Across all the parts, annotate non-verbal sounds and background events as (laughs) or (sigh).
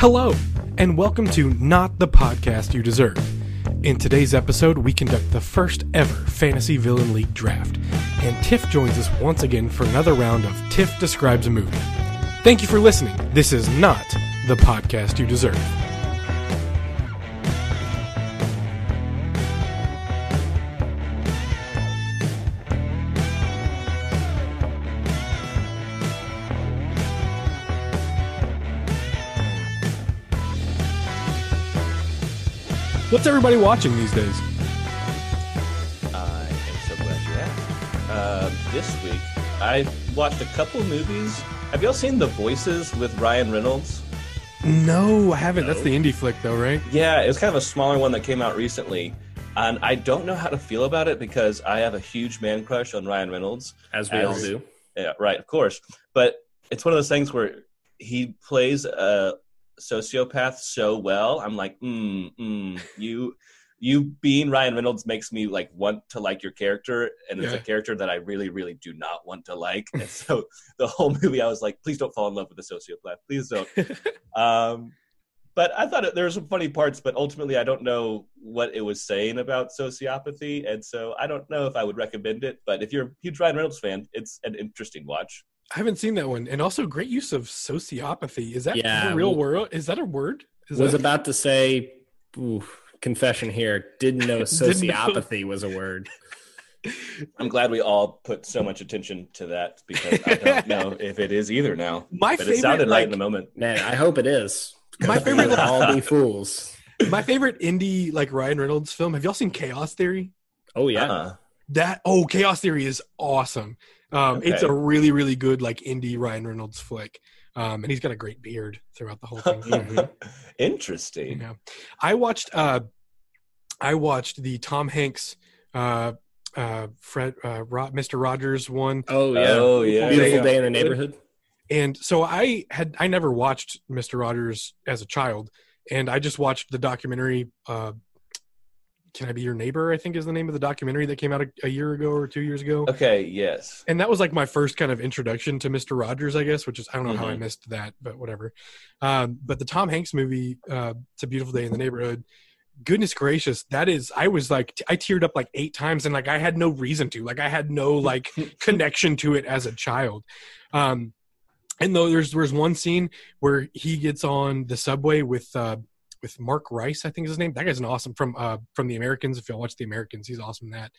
Hello, and welcome to Not the Podcast You Deserve. In today's episode, we conduct the first ever Fantasy Villain League draft, and Tiff joins us once again for another round of Tiff Describes a Movie. Thank you for listening. This is not the podcast you deserve. What's everybody watching these days? I am so glad you asked. Uh, this week, I watched a couple movies. Have y'all seen The Voices with Ryan Reynolds? No, I haven't. That's the indie flick, though, right? Yeah, it was kind of a smaller one that came out recently. And I don't know how to feel about it because I have a huge man crush on Ryan Reynolds. as we As- all do. Yeah, right, of course. But it's one of those things where he plays a sociopath so well. I'm like, mm, mm, you, you being Ryan Reynolds makes me like want to like your character, and it's Yeah. a character that I really, really do not want to like. And so the whole movie, I was like, please don't fall in love with a sociopath, please don't. (laughs) um, but I thought it, there were some funny parts, but ultimately, I don't know what it was saying about sociopathy, and so I don't know if I would recommend it. But if you're a huge Ryan Reynolds fan, it's an interesting watch. I haven't seen that one. And also, great use of sociopathy. Is that Yeah, the real well- world? Is that a word? Is Was that- about to say, ooh, confession here. Didn't know (laughs) Didn't know. sociopathy was a word. I'm glad we all put so much attention to that because I don't (laughs) know if it is either now. my But favorite, it sounded right in the moment. Man, I hope it is. My favorite- will all be fools. (laughs) my favorite indie like Ryan Reynolds film. Have y'all seen Chaos Theory? Oh yeah. Uh-uh. That oh, Chaos Theory is awesome. Um, It's a really really good like indie Ryan Reynolds flick, um, and he's got a great beard throughout the whole thing. (laughs) Interesting. Yeah. I watched uh I watched the Tom Hanks uh uh Fred uh Ro- Mr. Rogers one Oh yeah. Oh, yeah. Beautiful Yeah. day in the neighborhood. and so I had I never watched Mr. Rogers as a child and I just watched the documentary uh Can I Be Your Neighbor I think is the name of the documentary that came out a, a year ago or 2 years ago. Okay. Yes. and that was like my first kind of introduction to Mr. Rogers, I guess, which is I don't know how I Mhm. missed that, but whatever. Um, but the Tom Hanks movie, uh, "It's a Beautiful Day in the Neighborhood," goodness gracious, that is I was like I teared up like eight times, and like I had no reason to, like I had no like (laughs) connection to it as a child. Um, and though there's there's one scene where he gets on the subway with uh, with Mark Rice, I think is his name. That guy's an awesome from uh, from the Americans. If y'all watch the Americans, he's awesome in that.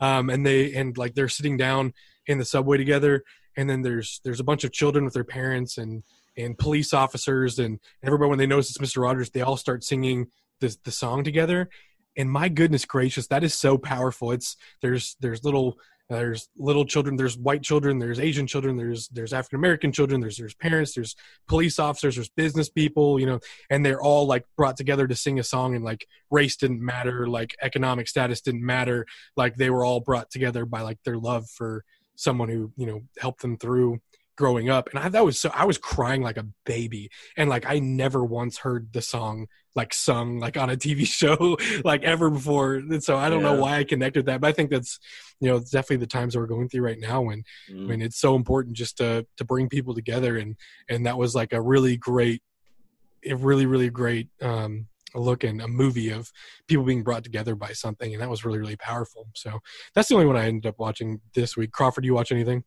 Um, and they and like they're sitting down in the subway together, and then there's there's a bunch of children with their parents and and police officers and everybody when they notice it's Mr. Rogers, they all start singing the the song together. And my goodness gracious, that is so powerful. It's there's there's little there's little children, there's white children, there's Asian children, there's there's African American children, there's there's parents, there's police officers, there's business people, you know, and they're all like brought together to sing a song and like race didn't matter, like economic status didn't matter, like they were all brought together by like their love for someone who, you know, helped them through growing up and I that was so I was crying like a baby and like I never once heard the song like sung like on a TV (laughs) show like ever before and so I don't know why I connected that but I think that's you know it's definitely the times that we're going through right now when Mm. Mean it's so important just to to bring people together and and that was like a really great a really really great um look in a movie of people being brought together by something and that was really really powerful so that's the only one I ended up watching this week. Crawford do you watch anything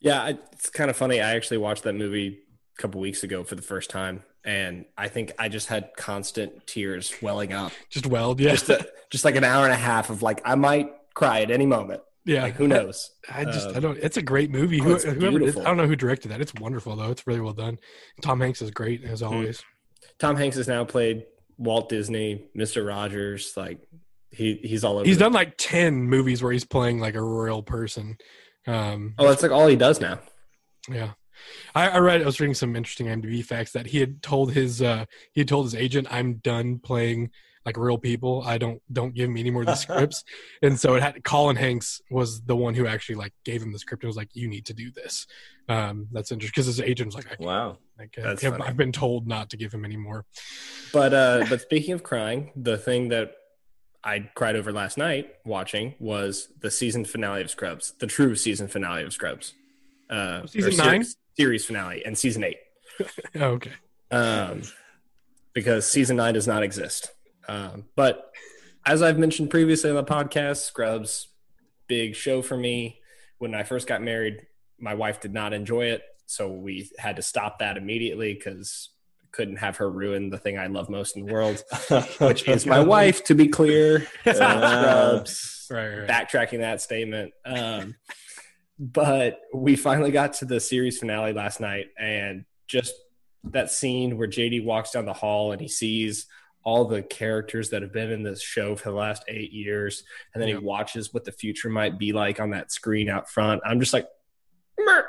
Yeah, it's kind of funny. I actually watched that movie a couple weeks ago for the first time, and I think I just had constant tears welling up. just weld yeah Just, a, just like an hour and a half of like I might cry at any moment. yeah Like who knows? I just Um, I don't. It's a great movie. oh, Who, it's whoever did. I don't know who directed that. It's wonderful though. It's really well done. Tom Hanks is great as Hmm. always. Tom Hanks has now played Walt Disney, Mister Rogers. Like he he's all over. He's done like ten movies where he's playing like a real person. Um, Oh, that's like all he does now. yeah. I, I read. I was reading some interesting IMDb facts that he had told his uh, he had told his agent, "I'm done playing like real people. I don't don't give me any more of the (laughs) scripts." And so it had Colin Hanks was the one who actually like gave him the script and was like, "You need to do this." Um, that's interesting because his agent was like, Wow. like I've. I've been told not to give him any more. But uh, but speaking of crying, the thing that I cried over last night watching was the season finale of Scrubs, the true season finale of Scrubs. Uh, Season nine? series, series finale, and season eight. (laughs) Oh, okay. Um, because season nine does not exist. Um, but as I've mentioned previously on the podcast, Scrubs, big show for me. When I first got married, my wife did not enjoy it, so we had to stop that immediately because couldn't have her ruin the thing I love most in the world, (laughs) which is my wife. To be clear, (laughs) Scrubs. Right, right. Backtracking that statement. Um, but we finally got to the series finale last night, and just that scene where JD walks down the hall and he sees all the characters that have been in this show for the last eight years, and then Yeah. he watches what the future might be like on that screen out front. I'm just like, "Mer."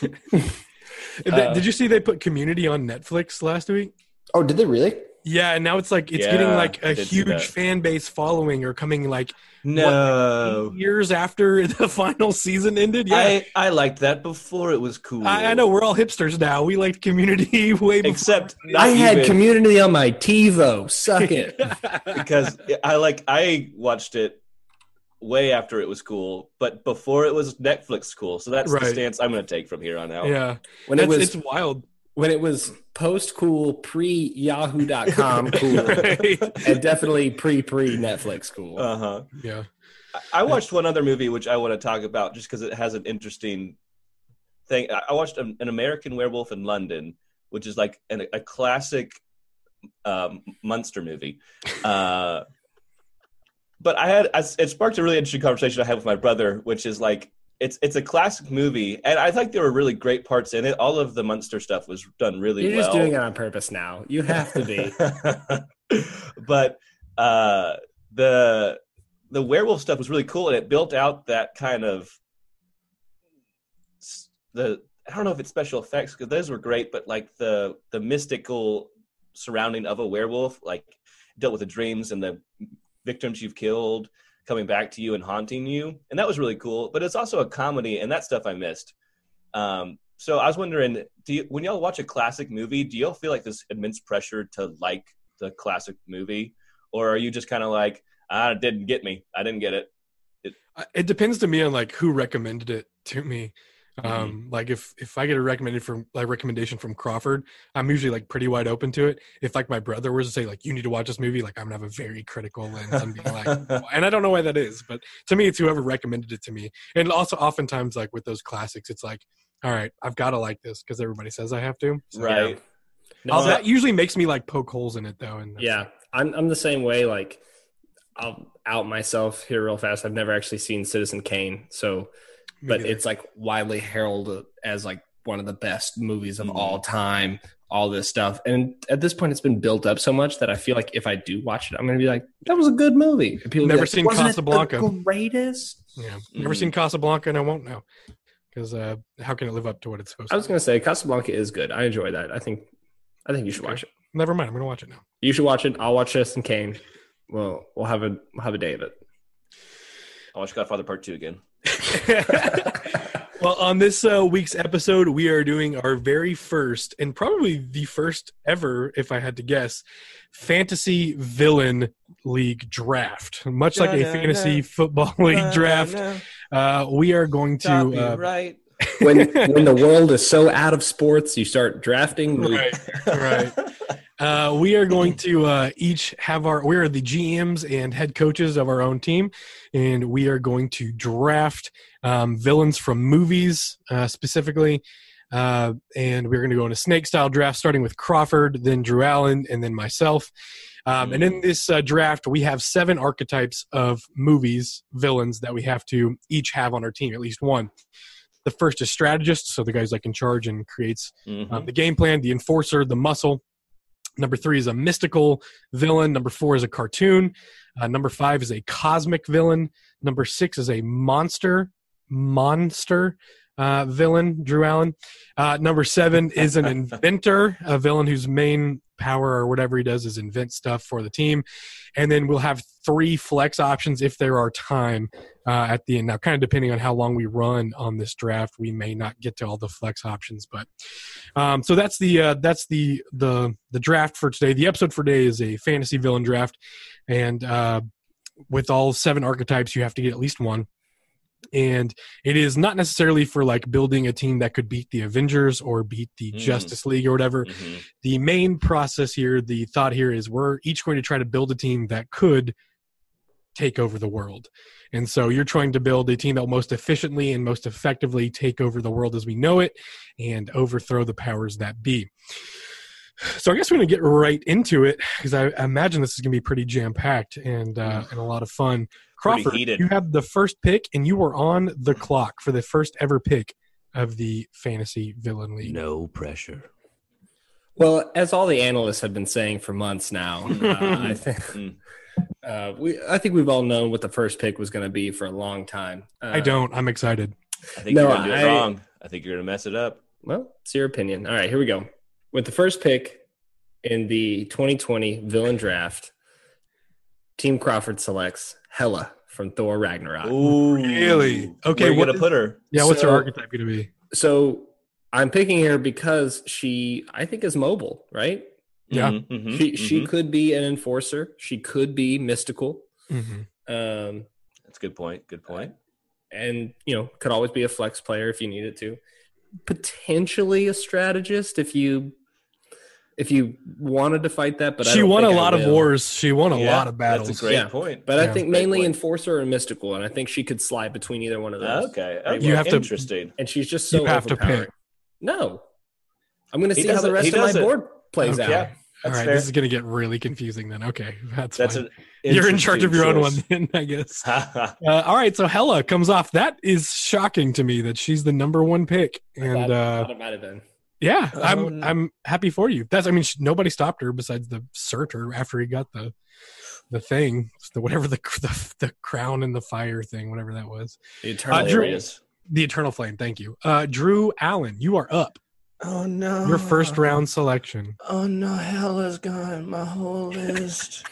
Did- (laughs) Uh, Did you see they put Community on Netflix last week? oh, did they really? Yeah, and now it's like it's Yeah, getting like I a did see that. huge fan base following or coming like no. years after (laughs) the final season ended. Yeah. I, I liked that before it was cool. I, I know we're all hipsters now. We liked Community (laughs) way before. Except I not had even- community on my TiVo. Suck it. (laughs) because I like I watched it way after it was cool, but before it was Netflix cool. So that's the stance I'm going to take from here on out. yeah, when it was it's wild. when it was post (laughs) cool, pre Yahoo.com cool, Right. and definitely pre pre Netflix cool. Uh huh. Yeah. I watched one other movie which I want to talk about just because it has an interesting thing. I I watched an, an American Werewolf in London, which is like an, a classic um, monster movie. Uh, but I had I, it sparked a really interesting conversation I had with my brother, which is like it's it's a classic movie, and I think there were really great parts in it. All of the monster stuff was done really You're well. just doing it on purpose now. You have to be. (laughs) but uh, the the werewolf stuff was really cool, and it built out that kind of the I don't know if it's special effects because those were great, but like the the mystical surrounding of a werewolf, like dealt with the dreams and the victims you've killed coming back to you and haunting you, and that was really cool. But it's also a comedy, and that stuff I missed. Um, so I was wondering, you, when y'all watch a classic movie, do y'all feel like this immense pressure to like the classic movie, or are you just kind of like, ah, it didn't get me, I didn't get it? I- It depends to me on like who recommended it to me. Um, like if if I get a recommended from like recommendation from Crawford, I'm usually like pretty wide open to it. If like my brother was to say like you need to watch this movie, like I'm gonna have a very critical lens and be like, and I don't know why that is, but to me it's whoever recommended it to me. And also oftentimes like with those classics, it's like, all right, I've got to like this because everybody says I have to. So, right. No, that usually makes me like poke holes in it though. And yeah, I'm I'm the same way. Like, I'll out myself here real fast. I've never actually seen Citizen Kane, so but it's like widely heralded as like one of the best movies of Mhm. all time. All this stuff, and at this point, it's been built up so much that I feel like if I do watch it, I'm gonna be like, "That was a good movie." And people Never like, seen Casablanca." the greatest. yeah, never Mhm. seen Casablanca and I won't now because uh, how can it live up to what it's supposed to I to? was gonna say Casablanca is good. I enjoy that. I think, I think you should Okay. watch it. Never mind, I'm gonna watch it now. You should watch it. I'll watch Citizen Kane. Well, we'll have a we'll have a day of it. I watched Godfather Part Two again. (laughs) well, on this uh, week's episode, we are doing our very first and probably the first ever, if I had to guess, fantasy villain league draft. Much like a fantasy football (laughs) league draft, uh, we are going to. Uh, right. When (laughs) when the world is so out of sports, you start drafting. right, right. Uh, we are going to uh, each have our we are the GMs and head coaches of our own team, and we are going to draft um, villains from movies uh, specifically. Uh, and we're going to go in a snake style draft, starting with Crawford, then Drew Allen, and then myself. Um, and in this uh, draft, we have seven archetypes of movies villains that we have to each have on our team, at least one. The first is strategist, so the guy's like in charge and creates Mhm. um, the game plan, the enforcer, the muscle. Number three is a mystical villain. Number four is a cartoon. Uh, number five is a cosmic villain. Number six is a monster, monster uh, villain, Drew Allen. Uh, number seven is an inventor, a villain whose main power or whatever he does is invent stuff for the team. And then we'll have three flex options if there are time uh, at the end. Now, kind of depending on how long we run on this draft, we may not get to all the flex options. But um, so that's the uh, that's the the the draft for today. The episode for today is a fantasy villain draft, and uh, with all seven archetypes, you have to get at least one. And it is not necessarily for like building a team that could beat the avengers or beat the Mm. justice league or whatever. Mhm. the main process here the thought here is we're each going to try to build a team that could take over the world. And so you're trying to build a team that will most efficiently and most effectively take over the world as we know it and overthrow the powers that be. (sighs) So i guess we're going to get right into it because I, imagine this is going to be pretty jam packed and uh, and a lot of fun crawford heated. you have the first pick and you were on the clock for the first ever pick of the fantasy villain league No pressure. Well, as all the analysts have been saying for months now, (laughs) uh, I think Mm. uh, we I think we've all known what the first pick was going to be for a long time. Uh, i don't i'm excited I think No, you're gonna do it I- wrong. I think you're gonna mess it up. Well, it's your opinion. All right, here we go. With the first pick in the 2020 villain draft, Team Crawford selects Hela from Thor Ragnarok. Ooh, Really? Okay, Where you what gonna put her? yeah what's So- her archetype going to be So I'm picking her because she, I think, is mobile, right? Yeah. Mhm, mhm, She she mhm. could be an enforcer. She could be mystical. hmm Um, That's a good point. Good point. and you know could always be a flex player if you needed to potentially a strategist if you if you wanted to fight that but I she don't won a think I lot of wars she won a Yeah, lot of battles That's a great Yeah. point. but Yeah. i think Great mainly point. enforcer and mystical and i think she could slide between either one of those Okay. You okay. have to- Interesting. and she's just so You have to overpowering. pick. no i'm going to see how the rest of my it. board plays Okay. out Yeah. That's right fair. this is going to get really confusing then okay that's, That's fine. an you're in charge of your own one then i guess (laughs) uh, all right so hela comes off that is shocking to me that she's the number one pick I and thought- uh thought might have been yeah Oh, i'm no. i'm happy for you that's i mean sh nobody stopped her besides the surtur after he got the the thing the whatever the, the the crown and the fire thing whatever that was the eternal Drew- Flame. The eternal flame thank you uh drew allen you are up Oh no. your first round selection Oh no, hell is gone. My whole list.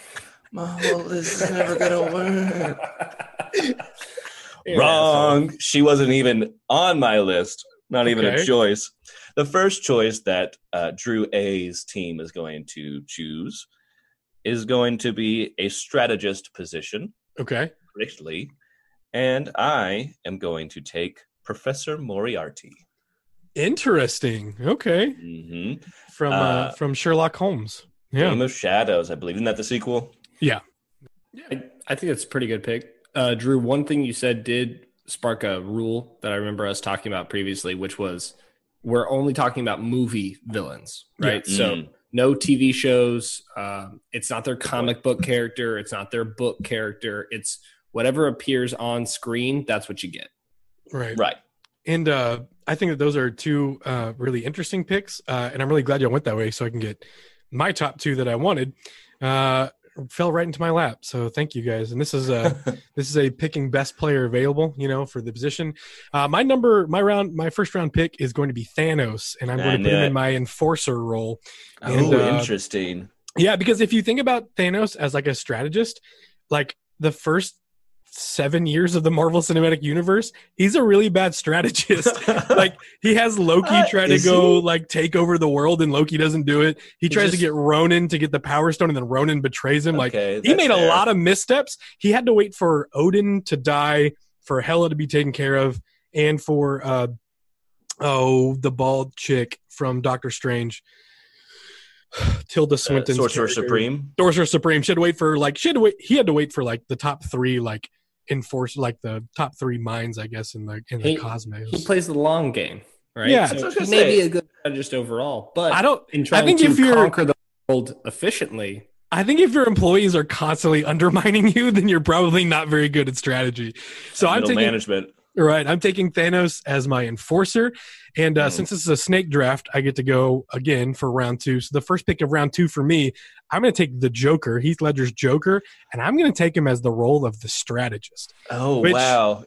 My whole list is never gonna work. (laughs) Wrong. She wasn't even on my list. Not even Okay. a choice. The first choice that uh, Drew A's team is going to choose is going to be a strategist position, okay correctly, and I am going to take Professor Moriarty. interesting okay hmm from uh, Uh, from sherlock holmes yeah Game of Shadows, I believe. Isn't that the sequel? Yeah. I, I think it's a pretty good pick. Uh, Drew, one thing you said did spark a rule that I remember us talking about previously, which was we're only talking about movie villains, right? So Mm. no TV shows. Um, it's not their comic book character. It's not their book character. It's whatever appears on screen. That's what you get. right right. And uh, I think that those are two uh, really interesting picks, uh, and I'm really glad y'all went that way, so I can get my top two that I wanted. Fell right into my lap, so thank you guys. And this is a (laughs) this is a picking best player available, you know, for the position. Uh, my number, my round, my first round pick is going to be Thanos, and I'm I going to put him it. in my enforcer role. oh, uh, interesting. Yeah, because if you think about Thanos as like a strategist, like the first seven years of the Marvel Cinematic Universe, he's a really bad strategist. (laughs) like he has Loki Uh, try to go he? like take over the world, and Loki doesn't do it. He, He tries to get Ronan to get the Power Stone, and then Ronan betrays him. Like Okay, he that's made a lot of missteps. He had to wait for Odin to die, for Hela to be taken care of, and for uh oh the bald chick from Doctor Strange. (sighs) Tilda Uh, Swinton's Sorcerer character. Supreme. Sorcerer Supreme. She had to wait for like she had to wait. He had to wait for like the top three like enforce like the top three minds, I guess, in the in the He- cosmos. He plays the long game, right? Yeah. So That's what I was he may say. be a good strategist overall, but I don't. in trying think to if you're- conquer the world efficiently, I think if your employees are constantly (laughs) undermining you, then you're probably not very good at strategy. So I'm Middle taking management. Right. I'm taking Thanos as my enforcer, and uh, Hmm. since this is a snake draft, I get to go again for round two. So the first pick of round two for me, I'm going to take the Joker, Heath Ledger's Joker, and I'm going to take him as the role of the strategist. Oh Which- wow.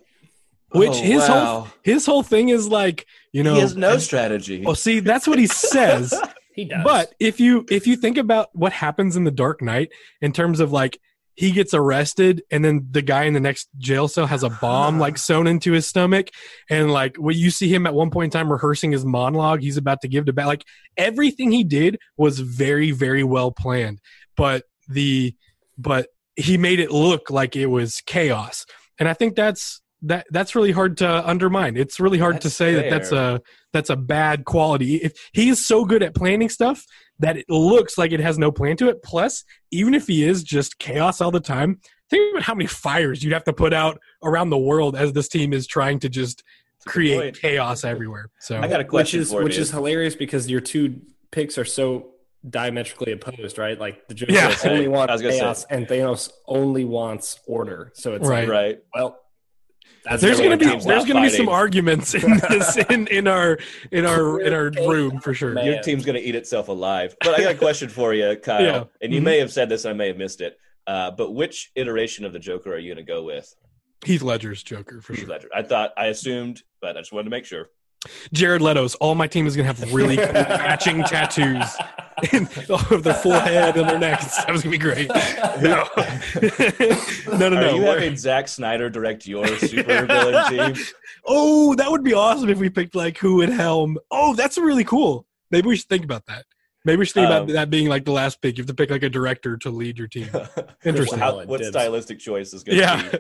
which Oh, his whole his whole thing is like you know he has no and- strategy. well see that's what he says (laughs) he does. but if you if you think about what happens in the dark knight in terms of like he gets arrested and then the guy in the next jail cell has a bomb like (sighs) sewn into his stomach and like when you see him at one point in time rehearsing his monologue he's about to give to back like everything he did was very very well planned but the but he made it look like it was chaos and i think that's that that's really hard to undermine. It's really hard to That's say that that's a that's a bad quality. If he is so good at planning stuff that it looks like it has no plan to it. Plus, even if he is just chaos all the time, think about how many fires you'd have to put out around the world as this team is trying to just That's create chaos everywhere. So I got a which question is for which you. is hilarious because your two picks are so diametrically opposed, right? Like the Joker Yeah. only I wants was say. chaos, and Thanos only wants order. So it's Right. like, right. well, that's there's gonna be there's gonna be some arguments in this in, in our in our in our (laughs) room for sure. Man. Your team's going to eat itself alive. But I got a question for you, (laughs) Kyle. Yeah. And you Mhm. may have said this, I may have missed it. Uh, but which iteration of the Joker are you going to go with? Heath Ledger's Joker for Heath sure. Ledger. I thought, I assumed, but I just wanted to make sure. Jared Leto's. All my team is gonna have really cool (laughs) matching tattoos in, (laughs) of their forehead and their necks. That was gonna be great. (laughs) No, no, no, Are no. you We're- having Zack Snyder direct your (laughs) super villain team? Oh, that would be awesome if we picked like who would helm. Oh, that's really cool. Maybe we should think about that. Maybe we should think Um, about that being like the last pick. You have to pick like a director to lead your team. Interesting. How, what Dibs. stylistic choice is going to Yeah. be?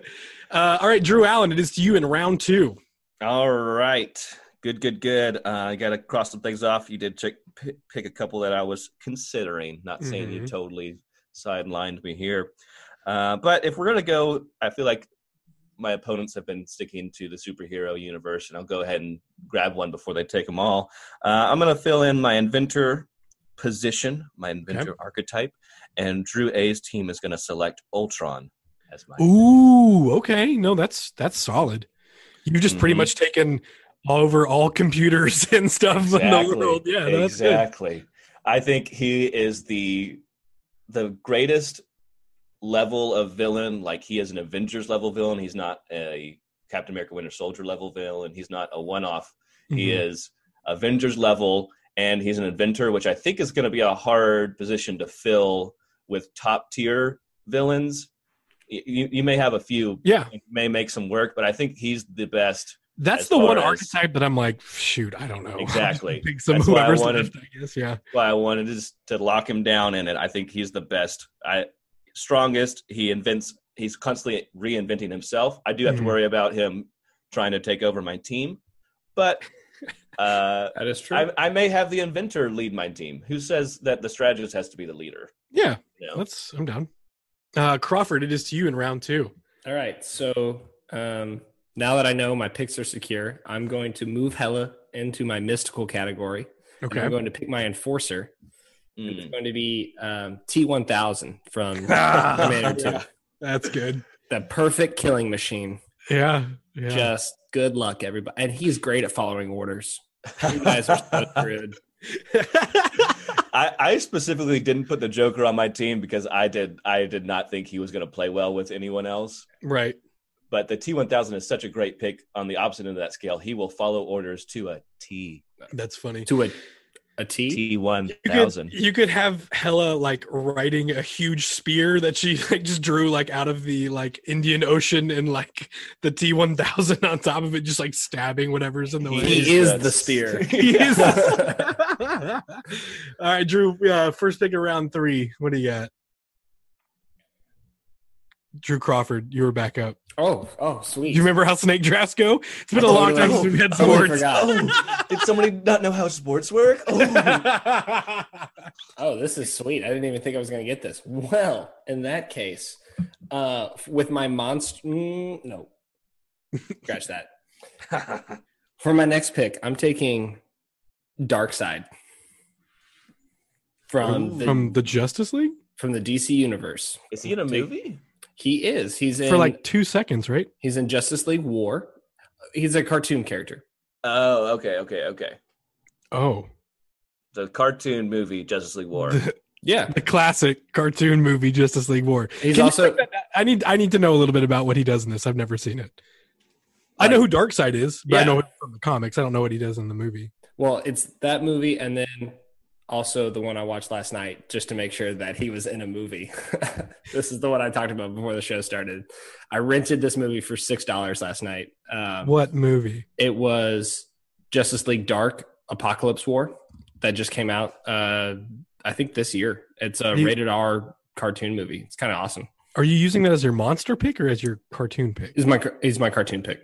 Uh, all right, Drew Allen. It is to you in round two. All right. Good, good, good. Uh, I got to cross some things off. You did check, p- pick a couple that I was considering, not saying you Mhm. totally sidelined me here. Uh, but if we're going to go, I feel like my opponents have been sticking to the superhero universe, and I'll go ahead and grab one before they take them all. Uh, I'm going to fill in my inventor position, my inventor archetype, and Drew A's team is going to select Ultron as my. Ooh, okay. No, that's that's solid. You've just pretty Mhm. much taken over all computers (laughs) and stuff in the world. Yeah, that's good. exactly. I think he is the the greatest level of villain. Like he is an Avengers level villain. He's not a Captain America Winter Soldier level villain. He's not a one off. He Mhm. is Avengers level, and he's an inventor, which I think is going to be a hard position to fill with top tier villains. You, you may have a few, Yeah, may make some work, but I think he's the best that's the one as- archetype that I'm like, shoot, I don't know. (laughs) Exactly. Pick some That's why I whoever's wanted- left, I guess. Yeah. why I wanted is to lock him down in it. I think he's the best. I strongest. He invents. He's constantly reinventing himself. I do have Mhm. to worry about him trying to take over my team, but (laughs) uh, that is true. I, I may have the inventor lead my team. Who says that the strategist has to be the leader? Yeah. You know? Let's. I'm down. Uh, Crawford, it is to you in round two. All right. So um, now that I know my picks are secure, I'm going to move Hela into my mystical category. Okay. I'm going to pick my enforcer. Mm. It's going to be um, T1000 from (laughs) Terminator 2. That's good. The perfect killing machine. Yeah. Yeah. Just good luck, everybody. And he's great at following orders. You guys are so (laughs) screwed. (laughs) I, I specifically didn't put the Joker on my team because I did. I did not think he was going to play well with anyone else. right. But the T1000 is such a great pick on the opposite end of that scale. He will follow orders to a T. That's funny. To a, a T? You could, T1000. you could have Hela like riding a huge spear that she like just drew like out of the like Indian Ocean and like the T one thousand on top of it, just like stabbing whatever's in the way. He is the spear. (laughs) He is the- (laughs) All right, Drew. Uh, first pick of round three. What do you got? Drew Crawford, you were back up. Oh, oh, Do sweet. you remember how snake drafts go? It's been a I long time since we've had sports. forgot. Did somebody not know how sports work? Oh. (laughs) Oh, this is sweet. I didn't even think I was going to get this. Well, in that case, uh, with my monster, mm, no, scratch that. (laughs) For my next pick, I'm taking Darkseid from the, From the Justice League from the DC universe. Is he in a movie? He is. He's in for like two seconds, right? he's in Justice League War. He's a cartoon character. Oh, okay, okay, okay. Oh, The cartoon movie Justice League War. the, Yeah, the classic cartoon movie Justice League War. he's Can also break that down? I need I need to know a little bit about what he does in this. I've never seen it. I know who Darkseid is, but I know him from the comics. I don't know what he does in the movie. Well, it's that movie, and then also the one I watched last night, just to make sure that he was in a movie. (laughs) this is the one I talked about before the show started. I rented this movie for six dollars last night. Um, What movie? It was Justice League Dark Apokolips War that just came out. Uh, I think this year. It's a You- rated R cartoon movie. It's kind of awesome. Are you using that as your monster pick or as your cartoon pick? He's my he's my cartoon pick.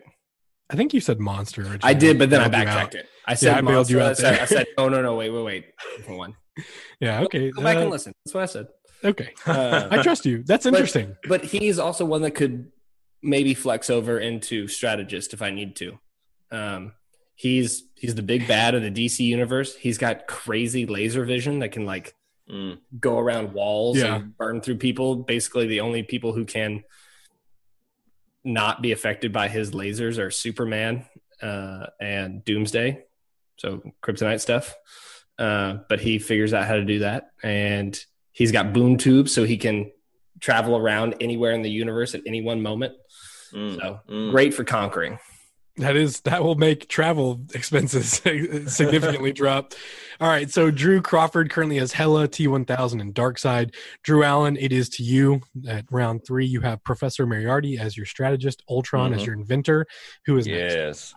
I think you said monster. Originally. I did, but then I bailed you out. backtracked it. I said I bailed you monster. I out said, there. I said, oh no, no, wait, wait, wait. Different one. (laughs) Yeah. Okay. Go back uh, and listen. That's what I said. okay. (laughs) Uh, I trust you. That's interesting. but he's also one that could maybe flex over into strategist if I need to. Um, he's he's the big bad of the DC universe. He's got crazy laser vision that can like Mm. go around walls Yeah. and burn through people. Basically, the only people who can not be affected by his lasers are Superman uh, and Doomsday, so kryptonite stuff. Uh, but he figures out how to do that, and he's got boom tubes, so he can travel around anywhere in the universe at any one moment. Mm. So Mm. great for conquering. That is that will make travel expenses (laughs) significantly (laughs) drop. All right, so Drew Crawford currently has Hela T1000 and Darkseid. Drew Allen, it is to you at round three. You have Professor Moriarty as your strategist, Ultron as Mhm. your inventor. Who is next? Yes.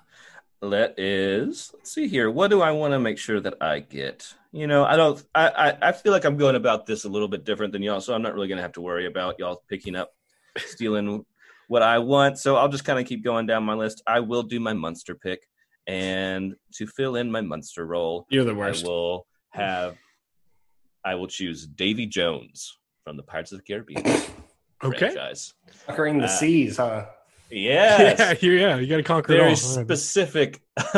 That is. Let's see here. What do I want to make sure that I get? You know, I don't. I, I I feel like I'm going about this a little bit different than y'all, so I'm not really going to have to worry about y'all picking up, stealing what I want. So I'll just kind of keep going down my list. I will do my monster pick, and to fill in my monster role, You're the worst. I will have. I will choose Davy Jones from the Pirates of the Caribbean (coughs) Okay. franchise. Conquering the Uh, seas, huh? Yes. (laughs) Yeah, you, yeah, you got to conquer it very all. specific (laughs)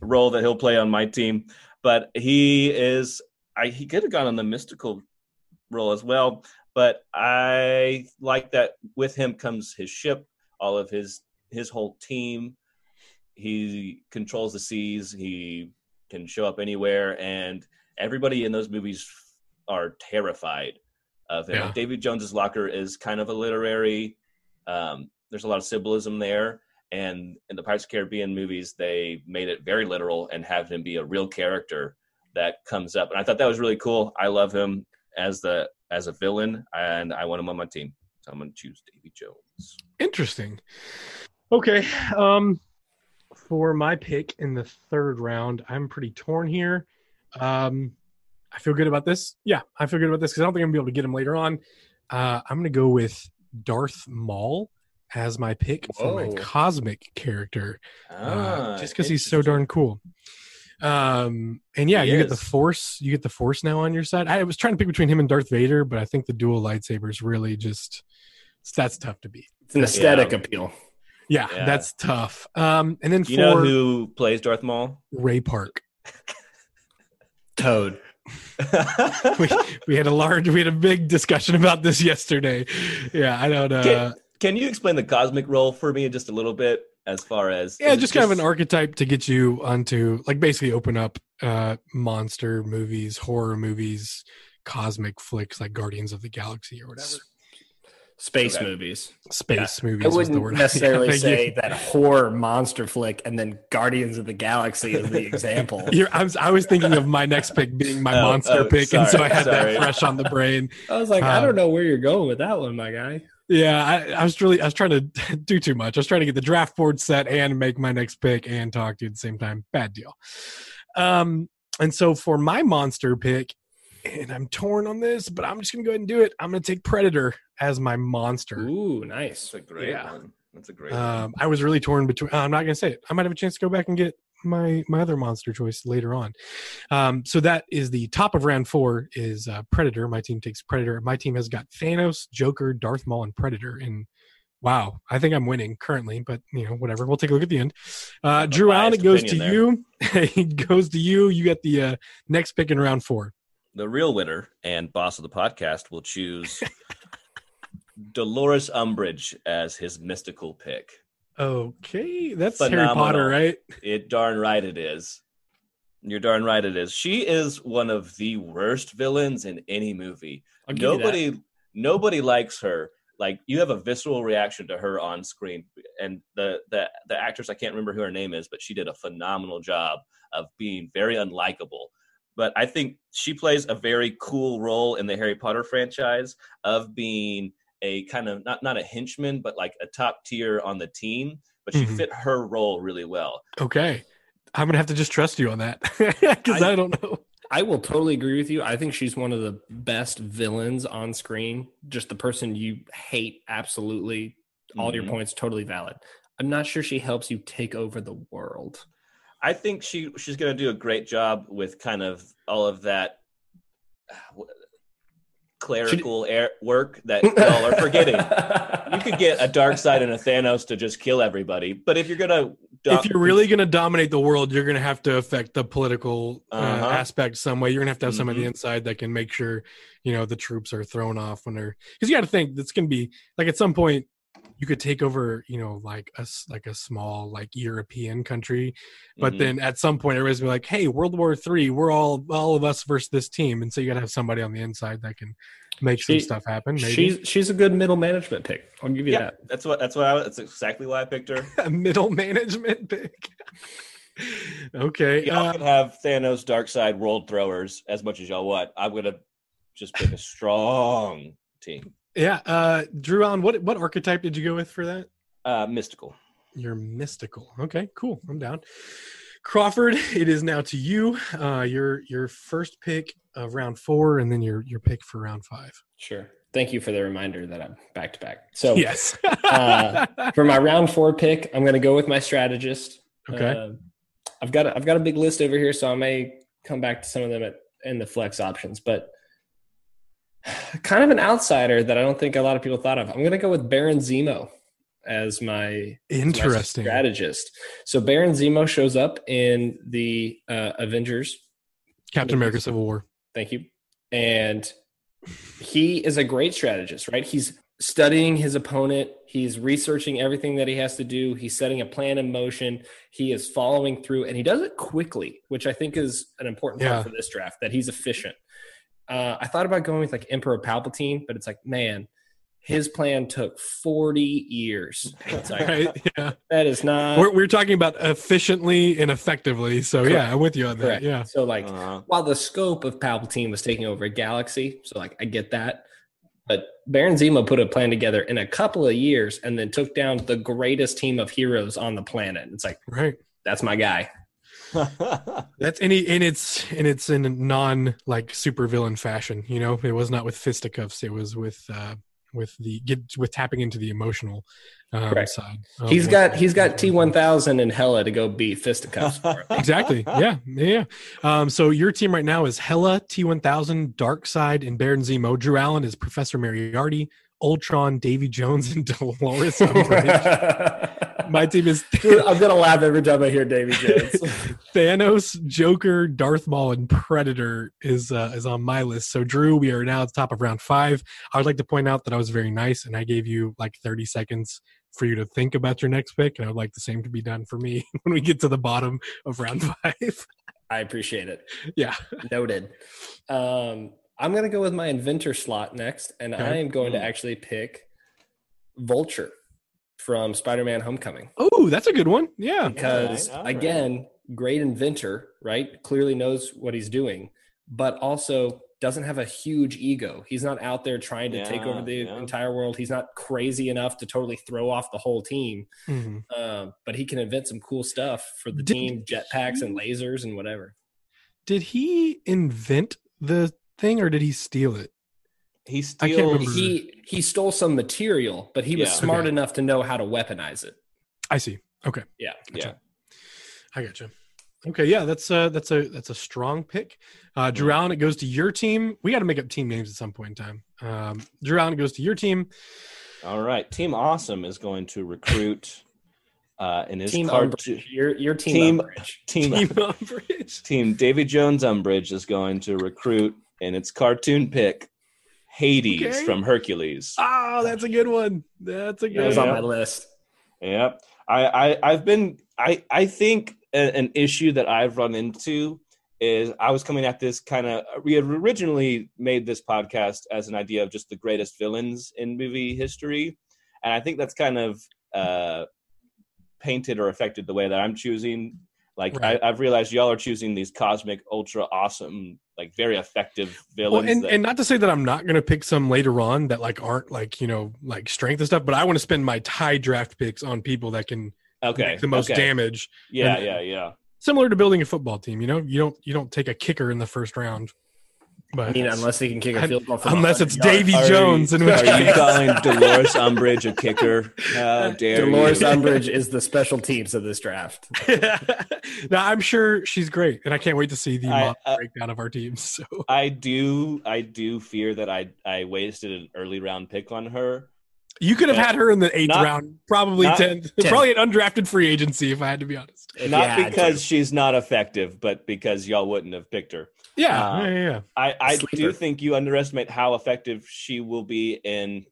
role that he'll play on my team. But he is, I, he could have gone on the mystical role as well. But I like that with him comes his ship, all of his his whole team. He controls the seas. He can show up anywhere, and everybody in those movies are terrified of him. Yeah. Davy Jones's locker is kind of a literary. Um, there's a lot of symbolism there, and in the Pirates of the Caribbean movies, they made it very literal and have him be a real character that comes up. And I thought that was really cool. I love him as the as a villain, and I want him on my team. So I'm going to choose Davy Jones. Interesting. Okay. Um, for my pick in the third round, I'm pretty torn here. Um, I feel good about this. Yeah, I feel good about this because I don't think I'm gonna be able to get him later on. Uh, I'm gonna go with Darth Maul as my pick for my cosmic character, uh, Ah, just because he's so darn cool. Um, and yeah, He you get the. Force. You get the Force now on your side. I was trying to pick between him and Darth Vader, but I think the dual lightsabers really just that's tough to beat. It's an aesthetic Yeah. appeal. Yeah, Yeah. that's tough. Um, and then Do you for know who plays Darth Maul? Ray Park, (laughs) Toad. (laughs) we, we had a large, we had a big discussion about this yesterday. Yeah, I don't. Uh, Can, can you explain the cosmic role for me just a little bit as far as yeah, is it just kind of an archetype to get you onto, like, basically open up uh, monster movies, horror movies, cosmic flicks like Guardians of the Galaxy or whatever. Space Okay. movies. Space movies. I wouldn't word. (laughs) necessarily Yeah, say that horror monster flick and then Guardians of the Galaxy is the example. (laughs) You're, I was I was thinking of my next pick being my (laughs) Oh, monster oh, pick, and so I had sorry. that fresh on the brain. I was like, I Um, don't know where you're going with that one, my guy. Yeah, I, I was really I was trying to (laughs) do too much. I was trying to get the draft board set and make my next pick and talk to you at the same time. Bad deal. Um, and so for my monster pick, and I'm torn on this, but I'm just gonna go ahead and do it. I'm gonna take Predator as my monster. Ooh, nice. That's a great Yeah. one. That's a great one. Um, I was really torn between. I'm not gonna say it. I might have a chance to go back and get my my other monster choice later on. Um, so that is the top of round four is uh, Predator. My team takes Predator. My team has got Thanos, Joker, Darth Maul, and Predator. And wow, I think I'm winning currently, but you know whatever. We'll take a look at the end. Uh, Drew Allen, it goes to opinion you. (laughs) it goes to you. You get the uh, next pick in round four. the real winner and boss of the podcast will choose (laughs) Dolores Umbridge as his mystical pick. Okay, that's Harry Potter, right? It darn right it is. You're darn right it is. She is one of the worst villains in any movie. I'll give you that. Nobody nobody likes her. Like you have a visceral reaction to her on screen. And the the the actress I can't remember who her name is, but she did a phenomenal job of being very unlikable. But I think she plays a very cool role in the Harry Potter franchise of being a kind of not not a henchman, but like a top tier on the team. But she Mhm. fit her role really well. Okay, I'm gonna have to just trust you on that (laughs) because I, I- don't know. I will totally agree with you. I think she's one of the best villains on screen. Just the person you hate absolutely. All your Mhm. points totally valid. I'm not sure she helps you take over the world. I think she she's going to do a great job with kind of all of that uh, clerical air work that (laughs) y'all are forgetting. you could get a darkseid and a Thanos to just kill everybody, but if you're gonna if you're really going to dominate the world, you're going to have to affect the political uh, Uh-huh. aspect some way. You're going to have to have somebody Mhm. inside that can make sure, you know, the troops are thrown off when they're because you got to think that's going to be like at some point you could take over, you know, like a like a small like European country, but Mhm. then at some point everybody's gonna be like, hey, World War Three, we're all all of us versus this team, and so you got to have somebody on the inside that can make some stuff happen. Maybe She's she's a good middle management pick. I'll give you yeah, that. that's what that's what I, that's exactly why I picked her. (laughs) a middle management pick. (laughs) okay, Y'all uh, can have Thanos darkseid world throwers as much as y'all want. I'm gonna just pick a strong team. Yeah, uh Drew Allen, what what archetype did you go with for that? Uh, mystical. You're mystical. Okay, cool. I'm down. Crawford, it is now to you. Uh your your first pick of round four and then your your pick for round five. Sure. Thank you for the reminder that I'm back to back. So yes. uh, for my round four pick, I'm going to go with my strategist. okay. Uh, I've got a, I've got a big list over here, so I may come back to some of them at, in the flex options, but (sighs) kind of an outsider that I don't think a lot of people thought of. I'm going to go with Baron Zemo as my as my Interesting. strategist. So Baron Zemo shows up in the uh, Avengers. Captain America Civil War. Thank you. And he is a great strategist, right? He's studying his opponent. He's researching everything that he has to do. He's setting a plan in motion. He is following through, and he does it quickly, which I think is an important Yeah. part for this draft. That he's efficient. Uh, I thought about going with like Emperor Palpatine, but it's like, man, his plan took forty years. Like Right? Yeah. that is not We're we're talking about efficiently and effectively. So Correct. yeah, I'm with you on that. correct. Yeah. So like, Uh, while the scope of Palpatine was taking over a galaxy, so like I get that. But Baron Zemo put a plan together in a couple of years and then took down the greatest team of heroes on the planet. It's like Right. that's my guy. (laughs) That's any and it's and it's in non like super villain fashion, you know. It was not with fisticuffs, it was with uh with the get with tapping into the emotional um, Correct. side. of He's got he's got T one thousand and Hela to go beat fisticuffs. (laughs) exactly. Yeah, yeah. Um, so your team right now is Hela, T1000, Darkseid, and Baron Zemo. Drew Allen is Professor Moriarty, Ultron, Davy Jones, and (laughs) Dolores (laughs) Umbridge. My team is (laughs) I'm gonna laugh every time I hear Davy Jones. Thanos, Joker, Darth Maul, and Predator is uh, is on my list. So Drew, we are now at the top of round five. I would like to point out that I was very nice and I gave you like 30 seconds for you to think about your next pick, and I would like the same to be done for me when we get to the bottom of round five. I appreciate it. yeah. Noted. Um, I'm gonna go with my inventor slot next, and I am going to Hmm. actually pick Vulture from Spider-Man: Homecoming. Oh, that's a good one. Yeah. because All right, all right. again great inventor right clearly knows what he's doing but also doesn't have a huge ego he's not out there trying to take over the yeah. entire world he's not crazy enough to totally throw off the whole team Mhm. um, but he can invent some cool stuff for the Did- team jetpacks and lasers and whatever Did he invent the thing or did he steal it? he I can't remember. he he stole some material but he was Yeah. smart Okay. enough to know how to weaponize it I see. Okay. yeah Yeah. I gotcha. Okay, yeah, that's uh that's a that's a strong pick. Uh Drew Mhm. Allen, it goes to your team. We got to make up team names at some point in time. Um Drew Allen it goes to your team. All right. Team Awesome is going to recruit uh, in his team card. Umbridge. your, your team, Team- Umbridge. team Team Umbridge. Team Davy Jones Umbridge is going to recruit in its cartoon pick Hades Okay. from Hercules. Oh, that's a good one. That's a that good was one. on my list Yep. I, I I've been I I think a, an issue that I've run into is I was coming at this kind of we had originally made this podcast as an idea of just the greatest villains in movie history, and I think that's kind of uh, painted or affected the way that I'm choosing. Like Right. I, I've realized y'all are choosing these cosmic, ultra awesome, like very effective Well, villains. and, that- and not to say that I'm not going to pick some later on that like aren't like you know like strength and stuff, but I want to spend my tie draft picks on people that can okay, make the most okay. damage. Yeah, and- yeah, yeah. Similar to building a football team, you know, you don't you don't take a kicker in the first round. I mean, unless they can kick a field goal from unless it's yards. Davy Jones, in which Are you case, calling (laughs) Dolores Umbridge a kicker? How dare Dolores you? (laughs) Umbridge is the special teams of this draft. (laughs) now I'm sure she's great, and I can't wait to see the I- uh, breakdown of our teams. So I do, I do fear that I I wasted an early round pick on her. you could have had her in the eighth Not- round, probably tenth, Tenth. probably an undrafted free agency, if I had to be honest. Not had because she's not effective, but because y'all wouldn't have picked her. Yeah, Uh, yeah, yeah. I, I Sleeper. do think you underestimate how effective she will be in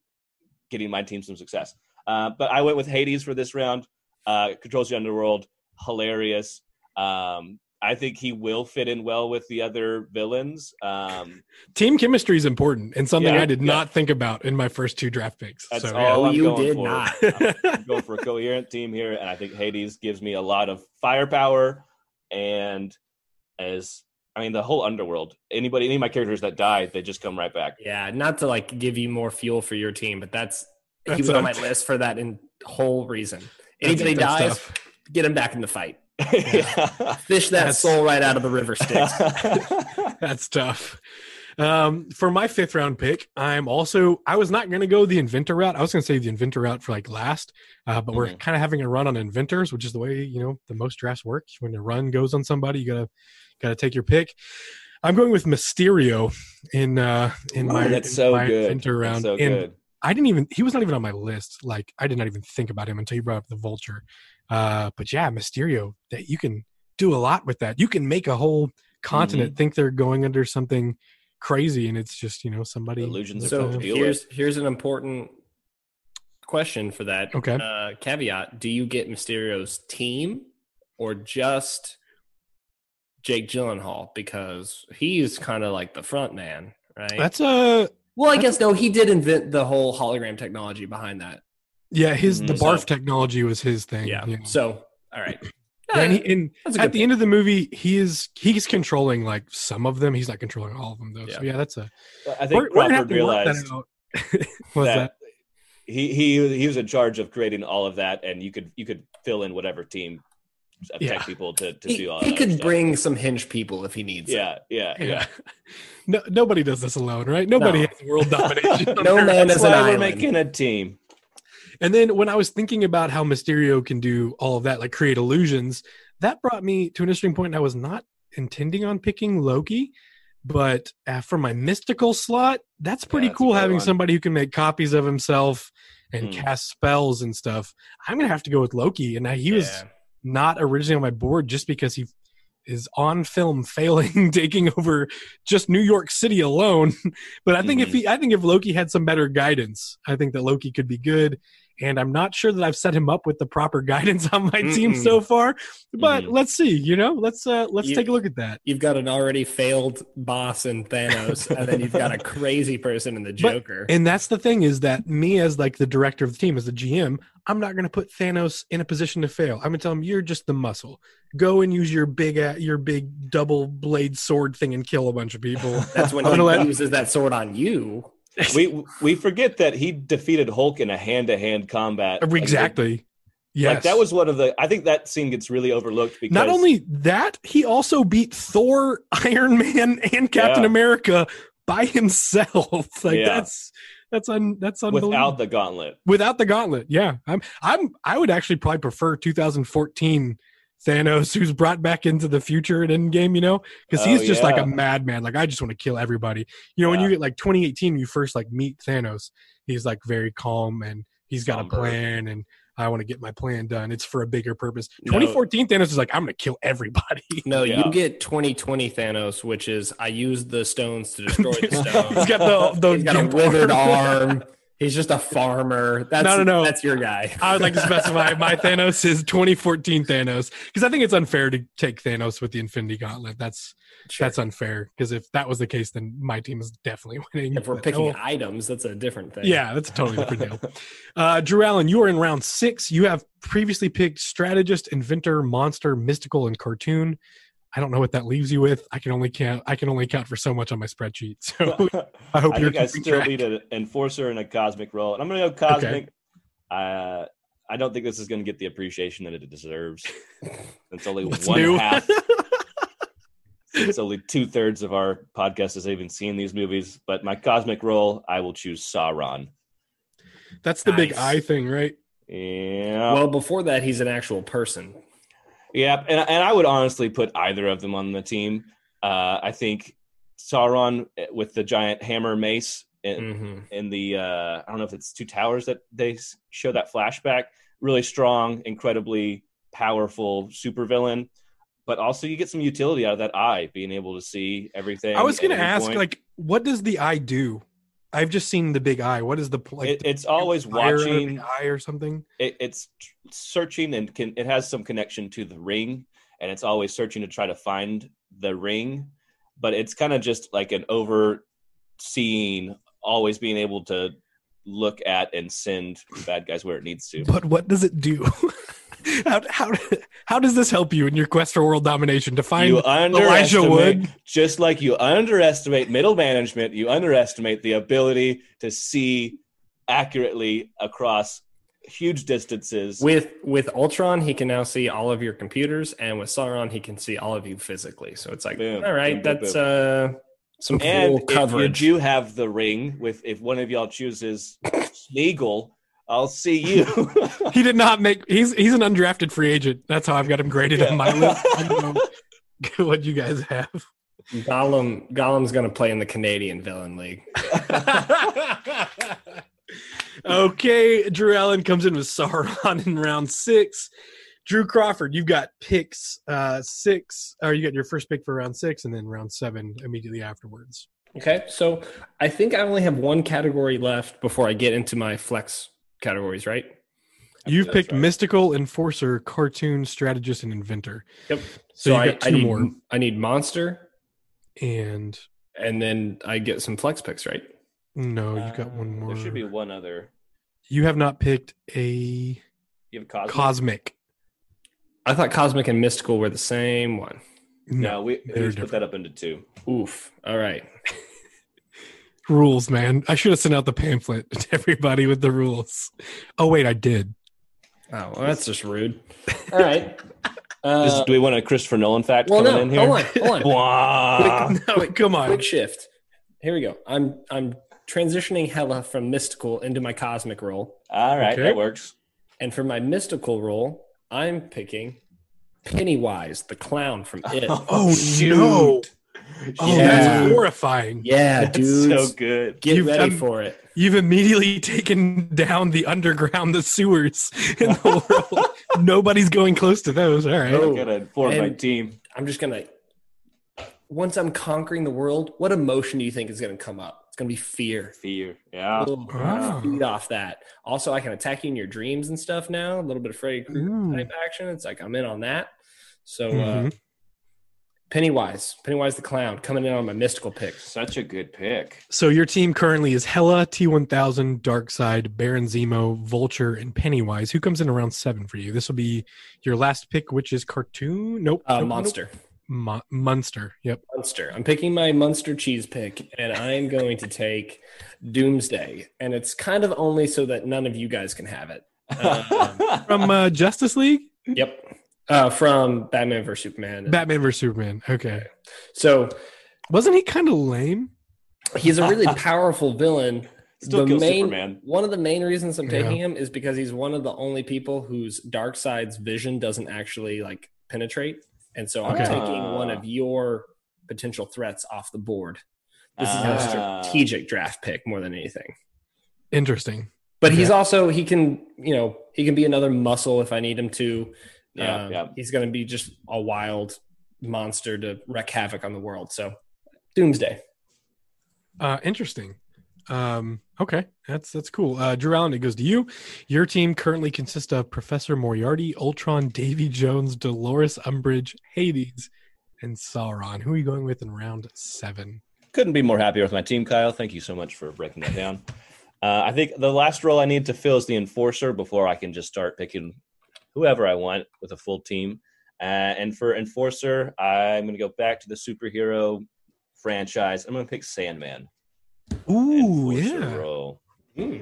getting my team some success. Uh, but I went with Hades for this round. Uh, controls the underworld, hilarious. Um, I think he will fit in well with the other villains. Um, (laughs) Team chemistry is important, and something Yeah, I did yeah. not think about in my first two draft picks. That's so, all No, I'm you going did for. not. I'm going for a coherent team here, and I think Hades gives me a lot of firepower. And as I mean, the whole underworld. Anybody, any of my characters that die, they just come right back. Yeah, not to like give you more fuel for your team, but that's, he (laughs) That's was on my list for that in whole reason. Anybody dies, tough. get him back in the fight. (laughs) Yeah. Fish that That's- soul right out of the river Styx. (laughs) That's tough. Um, for my fifth round pick, I'm also I was not going to go the inventor route. I was going to say the inventor route for like last, uh, but we're Mhm. kind of having a run on inventors, which is the way you know the most drafts work. When the run goes on somebody, you gotta gotta take your pick. I'm going with Mysterio in uh in Ooh, my that's in so my good. inventor That's so and good. I didn't even he was not even on my list. Like I did not even think about him until you brought up the vulture. Uh but yeah, Mysterio, that you can do a lot with that. You can make a whole continent Mm-hmm. think they're going under something crazy and it's just, you know, somebody Illusions with are So tough to here's here's an important question for that. Okay. Uh, caveat: Do you get Mysterio's team or just Jake Gyllenhaal because he's kind of like the front man, right? That's a well, I guess no. He did invent the whole hologram technology behind that. yeah, his the Mhm. barf So- technology was his thing. Yeah. you know. So, all right. and, he, and at the pick. end of the movie, he is he's controlling like some of them. He's not controlling all of them though. So Yeah. yeah, that's a I think we're, we're Crawford realized that out. (laughs) That, that? he he he was in charge of creating all of that, and you could you could fill in whatever team of Yeah. tech people to, to He, do all he that could stuff. bring some hinge people if he needs. it. Yeah, yeah, yeah. Yeah. (laughs) No, nobody does this alone, right? Nobody No. has world (laughs) domination. No Earth. man That's is an why we're island. making a team. And then when I was thinking about how Mysterio can do all of that, like create illusions, that brought me to an interesting point. I was not intending on picking Loki, but uh, for my mystical slot, that's pretty that's cool having one. somebody who can make copies of himself and Hmm. cast spells and stuff. I'm gonna have to go with Loki, and I, he was Yeah. Not originally on my board just because he is on film (laughs) failing taking over just New York City alone. (laughs) but I think if Mhm. he I think if Loki had some better guidance, I think that Loki could be good. And I'm not sure that I've set him up with the proper (laughs) guidance on my team Mm-mm. so far. But Mhm. let's see, you know, let's uh let's You- take a look at that. You've got an already failed boss in Thanos, and then you've got a crazy person in the Joker. And that's the thing is that me as like the director of the team, as the GM, I'm not going to put Thanos in a position to fail. I'm going to tell him you're just the muscle. Go and use your big uh, your big double blade sword thing and kill a bunch of people. That's when (laughs) he let- uses that sword on you. We (laughs) we forget that he defeated Hulk in a hand to hand combat. Uh, like, exactly. Yes. Like that was one of the. I think that scene gets really overlooked because not only that, he also beat Thor, (laughs) Iron Man, and Captain Yeah. America by himself. (laughs) like Yeah. that's that's un, that's unbelievable. without the gauntlet. without the gauntlet. Yeah, I'm I'm I would actually probably prefer 2014 Thanos, who's brought back into the future at Endgame. You know, because Oh, he's just like a madman. Like I just want to kill everybody. You know, when you get like 2018, you first like meet Thanos. He's like very calm and he's got Somber. a plan and. I want to get my plan done. It's for a bigger purpose. No. 2014 Thanos is like, I'm going to kill everybody. No, Yeah. you get 2020 Thanos, which is I use the stones to (laughs) destroy the (laughs) He's stones. got the, the He's got a gimp withered (laughs) arm. He's just a farmer. That's No, no, no. That's your guy. (laughs) I would like to specify my Thanos is 2014 Thanos because I think it's unfair to take Thanos with the Infinity Gauntlet. That's that's unfair because if that was the case, then my team is definitely (laughs) winning. if we're But, picking items, that's a different thing. yeah, that's a totally different deal. Uh, Drew Allen, you are in round six. You have previously picked strategist, inventor, monster, mystical, and cartoon. I don't know what that leaves you with. I can only count. I can only count for so much on my spreadsheet. So (laughs) (laughs) I hope I you're think I still track. need an enforcer and a cosmic role, and I'm going to go cosmic. Uh, I don't think this is going to get the appreciation that it deserves. (laughs) It's only What's one new? half. since only two thirds of our podcast has even seen these movies. But my cosmic role, I will choose Sauron. That's the big eye thing, right? Yeah, Well, before that, he's an actual person. Yeah, and and I would honestly put either of them on the team. Uh, I think Sauron eh, with the giant hammer mace in, hmm in the uh, I don't know if it's two towers that they show that flashback. Really strong, incredibly powerful supervillain, but also you get some utility out of that eye, being able to see everything. I was going to ask, point. like, what does the eye do? I've just seen the big eye. What is the like? it, it's always out of the watching. eye or something. It, it's searching and can it has some connection to the ring, and it's always searching to try to find the ring, but it's kind of just like an overseeing, always being able to look at and send bad guys where it needs to. But what does it do? (laughs) how, how how does this help you in your quest for world domination to find you Elijah Wood? just like you underestimate middle management, you underestimate the ability to see accurately across huge distances. With with Ultron, he can now see all of your computers, and with Sauron, he can see all of you physically. So it's like, Boom, all right, boom, boom, that's uh some and cool if coverage. you do have the ring, with if one of y'all chooses Smeagol, I'll see you. (laughs) He did not make. He's he's an undrafted free agent. That's how I've got him graded on my list. (laughs) I don't know (laughs) what you guys have. Gollum Gollum's gonna play in the Canadian Villain League. okay, Drew Allen comes in with Sauron in round six. Drew Crawford, you've got picks uh, six, or you got your first pick for round six, and then round seven immediately afterwards. Okay, so I think I only have one category left before I get into my flex categories, right? You've picked right. mystical, enforcer, cartoon, strategist, and inventor. Yep. So, I, you got I two need more, I need monster, and and then I get some flex picks, right? no, you got one Uh, more. There should be one other. You have not picked a You have Cosmic. cosmic. I thought cosmic and mystical were the same one. no, we, we they're just put different. that up into two. Oof. All right. Rules, man. I should have sent out the pamphlet (laughs) to everybody with the rules. Oh wait, I did. Oh, well, that's just rude. All right. This- Uh, do we want a Christopher Nolan fact well, coming no. in here? Hold on. Hold on. (laughs) Wah. no, come on. Quick shift. Here we go. I'm I'm transitioning hela from mystical into my cosmic role, All right, Okay. that works. and for my mystical role, I'm picking Pennywise, the clown from It. Oh shoot. no! Oh, Yeah. that's horrifying. Yeah, (laughs) That's dude. so good. Get You've ready done- for it. You've immediately (laughs) taken down the underground, the sewers in the world. (laughs) Nobody's going close to those. All right. No. I gotta inform my And- team. I'm just gonna. Once I'm conquering the world, what emotion do you think is gonna come up? It's gonna be fear. Fear. Yeah. Oh, Wow. feed off that. Also, I can attack you in your dreams and stuff now. A little bit of Freddy Krueger Ooh. type action. It's like I'm in on that. So uh, Mhm. Pennywise, Pennywise the clown, coming in on my mystical pick. Such a good pick. So your team currently is Hela, T1000, Darkseid, Baron Zemo, Vulture, and Pennywise. Who comes in around seven for you? This will be your last pick, which is cartoon. Nope. Uh, nope, nope. monster, Mo- Munster. Yep. monster. I'm picking my monster cheese pick, and I'm going to take Doomsday. And it's kind of only so that none of you guys can have it. Um, (laughs) From uh, Justice League, yep. Uh, from Batman vs Superman. Batman vs Superman. Okay. so Wasn't he kind of lame? he's a really (laughs) powerful villain. Still the kills main, Superman. One of the main reasons I'm taking Yeah. him is because he's one of the only people whose Darkseid's vision doesn't actually like penetrate, and so I'm Okay. taking one of your potential threats off the board. This is Ah. a strategic draft pick more than anything. Interesting. But he's also he can you know he can be another muscle if I need him to. Yeah, Um, yeah. He's going to be just a wild monster to wreak havoc on the world. So Doomsday. Uh, interesting. Um, okay, that's that's cool. Uh, Drew Allen, it goes to you. Your team currently consists of Professor Moriarty, Ultron, Davy Jones, Dolores Umbridge, Hades, and Sauron. Who are you going with in round seven? Couldn't be more happier with my team, Kyle. Thank you so much for breaking that down. Uh, I think the last role I need to fill is the enforcer before I can just start picking whoever I want with a full team. Uh, and for enforcer, I'm going to go back to the superhero franchise. I'm going to pick Sandman. Ooh, Enforcer yeah. Role. Hmm.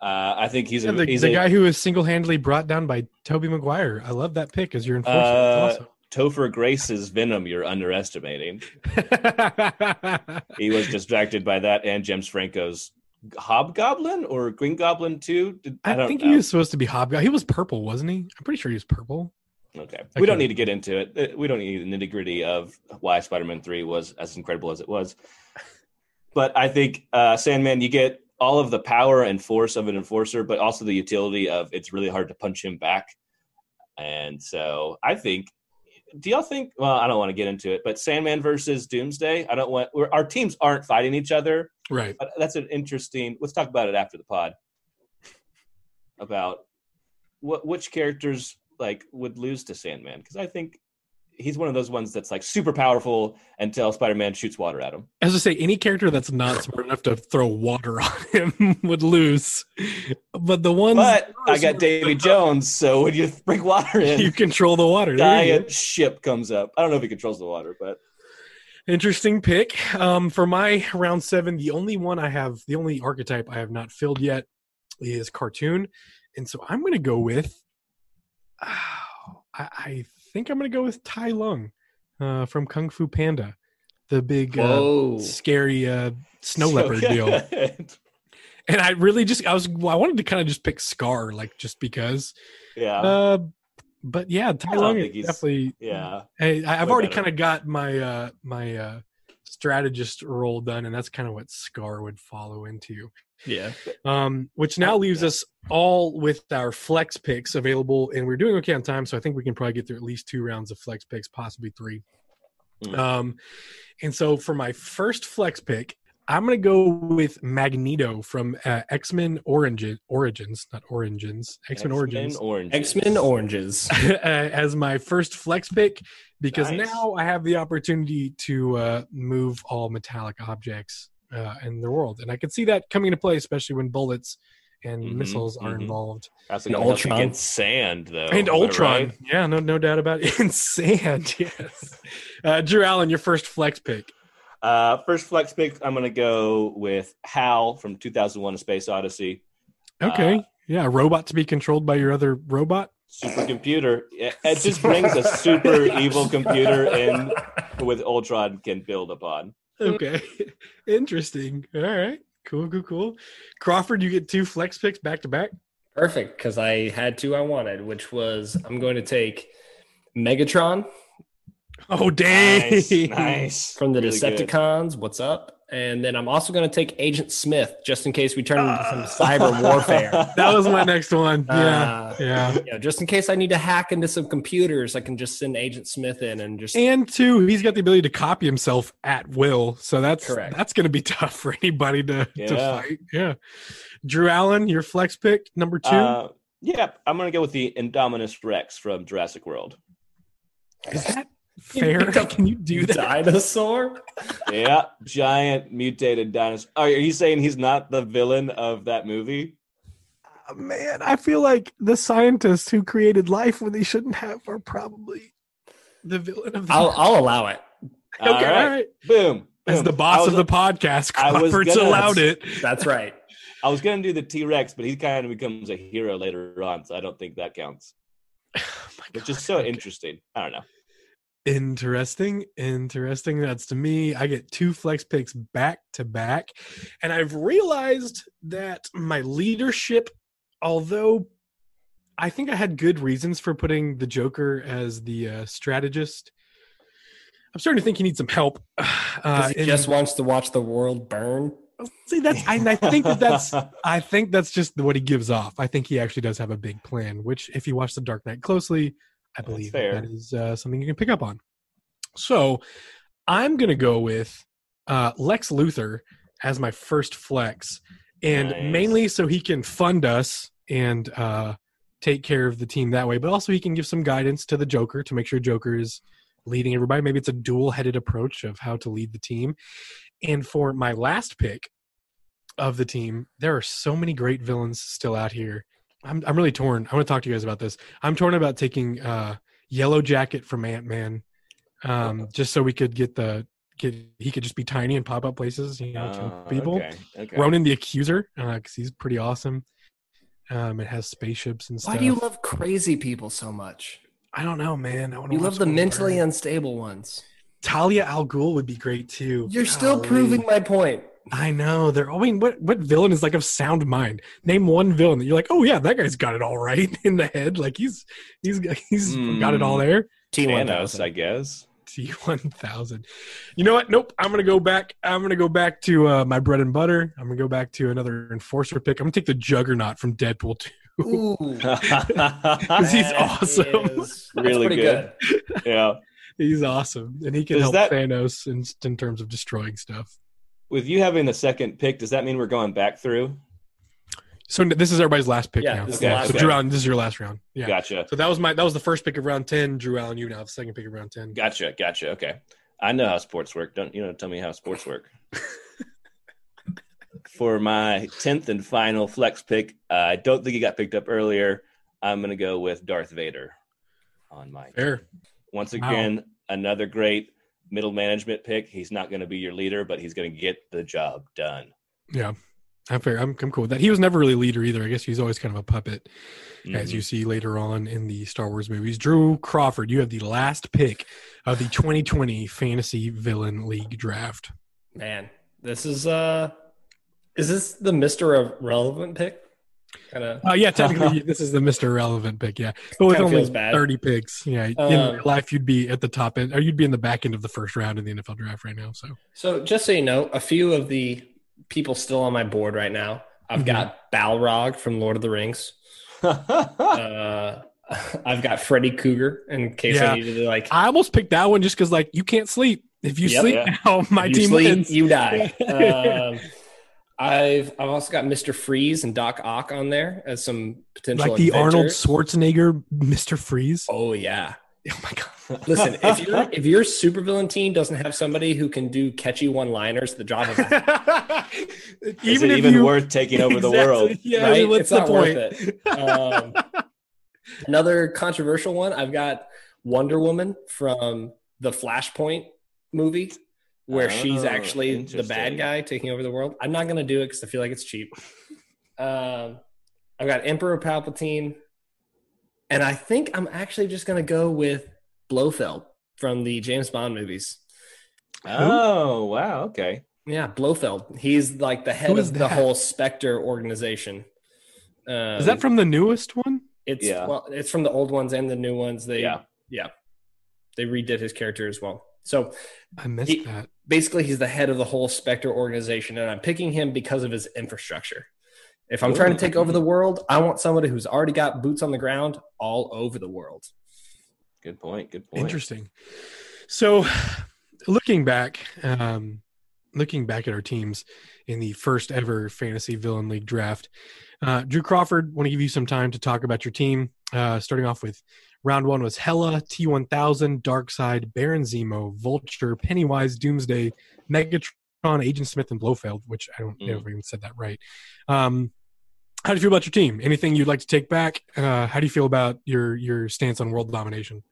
Uh, I think he's a the, he's the a, guy who was single-handedly brought down by Tobey Maguire. I love that pick as your enforcer. Uh, awesome. Topher Grace's Venom you're underestimating. (laughs) He was distracted by that and James Franco's Hobgoblin or Green Goblin too. Did, I, don't think know. he was supposed to be Hobgoblin. He was purple, wasn't he? I'm pretty sure he was purple. Okay. I We don't need to get into it. Uh, We don't need the nitty gritty of why Spider Man 3 was as incredible as it was. But I think uh, Sandman, you get all of the power and force of an enforcer, but also the utility of it's really hard to punch him back. And so I think, do y'all think, well, I don't want to get into it, but Sandman versus Doomsday, I don't want, we're, our teams aren't fighting each other. Right. But that's an interesting. Let's talk about it after the pod. About what which characters like would lose to Sandman because I think he's one of those ones that's like super powerful until Spider-Man shoots water at him. As I say, any character that's not smart enough to throw water (laughs) on him would lose. But the ones But I got Davy Jones, so when you (laughs) bring water in, you control the water. There you go. giant ship comes up. I don't know if he controls the water, but Interesting pick. Um, for my round seven, the only one I have, the only archetype I have not filled yet is cartoon, and so I'm going to go with. ah, (sighs) I, I think I'm going to go with Tai Lung uh, from Kung Fu Panda, the big uh, scary uh, snow So leopard deal. And I really just I was I wanted to kind of just pick Scar, like just because. yeah, Uh, but yeah, Tai Lung is definitely yeah. Hey, I- I've already kind of got my uh my uh strategist role done, and that's kind of what Scar would follow into. Yeah. Um, which now leaves us all with our flex picks available, and we're doing okay on time, so I think we can probably get through at least two rounds of flex picks, possibly three. Mm. Um, and so for my first flex pick, I'm gonna go with Magneto from uh, X Men Origin Origins, not Origins, X Men Origins. Orange. X Men Oranges. (laughs) uh, as my first flex pick because Nice. now I have the opportunity to uh, move all metallic objects uh, in the world, and I could see that coming into play, especially when bullets and Mhm, missiles are mhm. involved. That's And gonna help Ultron. get sand though. and Ultron, right? yeah, no, no doubt about it. (laughs) In sand, (laughs) yes. Uh, Drew Allen, your first flex pick. Uh, first flex pick, I'm gonna go with Hal from 2001: A Space Odyssey. Okay, Uh, yeah, a robot to be controlled by your other robot. Supercomputer. It, it just brings a super (laughs) evil computer in with Ultron can build upon. Okay, (laughs) interesting. All right, cool, cool, cool. Crawford, you get two flex picks back to back. Perfect, because I had two I wanted, which was I'm going to take Megatron Oh, dang! Nice, (laughs) nice. from the Really good. Decepticons. What's up? And then I'm also going to take Agent Smith just in case we turn into some cyber warfare. (laughs) That was my next one. Yeah, Uh, yeah. you know, just in case I need to hack into some computers, I can just send Agent Smith in and just And two, he's got the ability to copy himself at will. So that's Correct. that's going to be (laughs) tough for anybody to, to fight. Yeah. Drew Allen, your flex pick number two. Uh, yeah, I'm gonna go with the Indominus Rex from Jurassic World. Is that fair? (laughs) Can you do that? dinosaur. Yeah, giant mutated dinosaur. Oh, are you saying he's not the villain of that movie? Oh, man, I feel like the scientists who created life when they shouldn't have are probably the villain of the I'll I'll allow it. Okay, All right. all right. Boom. As the boss was, of the podcast, I was Crawford's gonna- allowed it. That's right. (laughs) I was gonna do the T Rex, but he kind of becomes a hero later on, so I don't think that counts. (sighs) Oh my Which is so interesting. I don't know. Interesting. Interesting. That's to me. I get two flex picks back to back. And I've realized that my leadership, although I think I had good reasons for putting the Joker as the uh, strategist, I'm starting to think he needs some help. (sighs) Uh, he and- just wants to watch the world burn. see, that's, I, I think that that's, (laughs) I think that's just what he gives off. I think he actually does have a big plan, which, if you watch The Dark Knight closely, I believe that is uh, something you can pick up on. So, I'm going to go with uh, Lex Luthor as my first flex, and Nice. mainly so he can fund us and uh, take care of the team that way, but also he can give some guidance to the Joker to make sure Joker is leading everybody. Maybe it's a dual-headed approach of how to lead the team. And for my last pick of the team, there are so many great villains still out here. I'm I'm really torn. I want to talk to you guys about this. I'm torn about taking uh, Yellow Jacket from Ant Man, um, just so we could get the get he could just be tiny and pop up places, you know, kill Oh, people. Okay. okay. Ronan the Accuser, because he's pretty awesome. Um, it has spaceships and stuff. Why do you love crazy people so much? I don't know, man. I wanna You love the mentally unstable ones. Talia al Ghul would be great too. You're still Golly. proving my point. I know. They're. I mean, what what villain is like of sound mind? Name one villain that you're like, oh yeah, that guy's got it all right (laughs) in the head. Like he's he's he's got it all there. T one Thanos, I guess. T one thousand. You know what? Nope. I'm gonna go back. I'm gonna go back to uh, my bread and butter. I'm gonna go back to another enforcer pick. I'm gonna take the Juggernaut from Deadpool 2. Ooh, (laughs) Because he's awesome. (laughs) Really pretty good. yeah. He's awesome, and he can Does help that- Thanos in, in terms of destroying stuff. With you having the second pick, does that mean we're going back through? So this is everybody's last pick Yeah, now. this is last so pick. Drew Allen, this is your last round. Yeah. Gotcha. So that was my that was the first pick of round ten. Drew Allen, you now have the second pick of round ten. Gotcha. Gotcha. Okay. I know how sports work. Don't you know? Tell me how sports work. (laughs) For my tenth and final flex pick, uh, I don't think he got picked up earlier. I'm going to go with Darth Vader on my. Fair. Once Wow. again, another great middle management pick. He's not going to be your leader, but he's going to get the job done. Yeah. I'm fair. I'm, I'm cool with that. He was never really leader either. I guess he's always kind of a puppet, as Mhm. you see later on in the Star Wars movies. Drew Crawford, you have the last pick of the 2020 Fantasy Villain League draft. Man, this is uh, is this the Mister Irrelevant pick? Kind of. Uh, yeah, technically, (laughs) this is the Mr. Irrelevant pick. Yeah, but with only 30 picks, yeah, in Um, real life, you'd be at the top end, or you'd be in the back end of the first round in the NFL draft right now. So, So just so you know, a few of the people still on my board right now. I've Mhm. got Balrog from Lord of the Rings. (laughs) Uh, (laughs) I've got Freddy Krueger in case Yeah. I needed to like. I almost picked that one just because, like, you can't sleep. If you Yep. sleep Yeah. now, my you team sleep, wins. you die. um, I've I've also got Mister Freeze and Doc Ock on there as some potential like the Arnold. Schwarzenegger, Mr. Freeze. Oh yeah. (laughs) Oh my god! Listen, if (laughs) your if your supervillain team doesn't have somebody who can do catchy one-liners, the job is (laughs) Is even it even you worth taking over the world? Yeah, right? what's it's the not point? worth it. Um, another controversial one. I've got Wonder Woman from the Flashpoint movie, where she's Oh, actually the bad guy taking over the world. I'm not going to do it because I feel like it's cheap. (laughs) Um, I've got Emperor Palpatine, and I think I'm actually just going to go with Blofeld from the James Bond movies. Oh wow. Okay. Yeah, Blofeld. He's like the head Who is of the whole Spectre organization. Um, Is that from the newest one? It's Yeah. well, it's from the old ones and the new ones. They Yeah. yeah, they redid his character as well. So I missed He- that. basically, he's the head of the whole Spectre organization, and I'm picking him because of his infrastructure. If I'm trying to take over the world, I want somebody who's already got boots on the ground all over the world. Good point. Good point. Interesting. So, looking back, um, looking back at our teams in the first ever fantasy villain league draft, uh, Drew Crawford. Want to give you some time to talk about your team. Uh, starting off with round one was Hela, T1000, Darkseid, Baron Zemo, Vulture, Pennywise, Doomsday, Megatron, Agent Smith, and Blofeld. Which I don't know if I even said that right. Um, how do you feel about your team? Anything you'd like to take back? Uh, how do you feel about your your stance on world domination?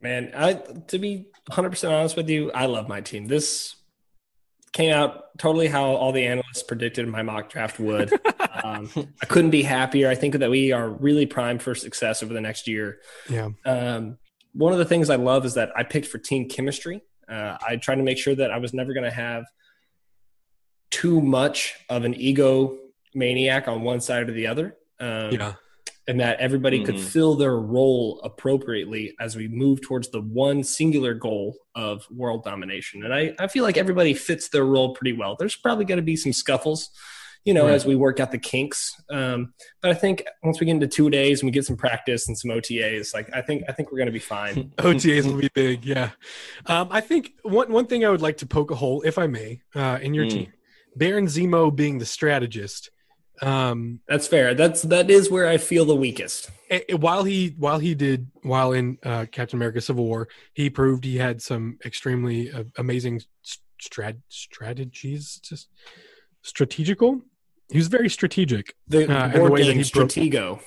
Man, I to be 100 percent honest with you, I love my team. This came out totally how all the analysts predicted my mock draft would. (laughs) um, I couldn't be happier. I think that we are really primed for success over the next year. Yeah. Um, one of the things I love is that I picked for team chemistry. Uh, I tried to make sure that I was never going to have too much of an ego maniac on one side or the other. Um, Yeah. And that everybody could Mhm. fill their role appropriately as we move towards the one singular goal of world domination. And I, I feel like everybody fits their role pretty well. There's probably going to be some scuffles, you know, Right. as we work out the kinks. Um, but I think once we get into two days and we get some practice and some OTAs, like I think I think we're going to be fine. (laughs) OTAs will be big, yeah. Um, I think one one thing I would like to poke a hole, if I may, uh, in your Mm. team, Baron Zemo being the strategist. Um, That's fair. That's that is where I feel the weakest. eh, eh, while he while he did while in uh, Captain America: Civil War, he proved he had some extremely uh, amazing strat- strategies, just strategical. He was very strategic. The, Uh, the way that he broke- Stratego.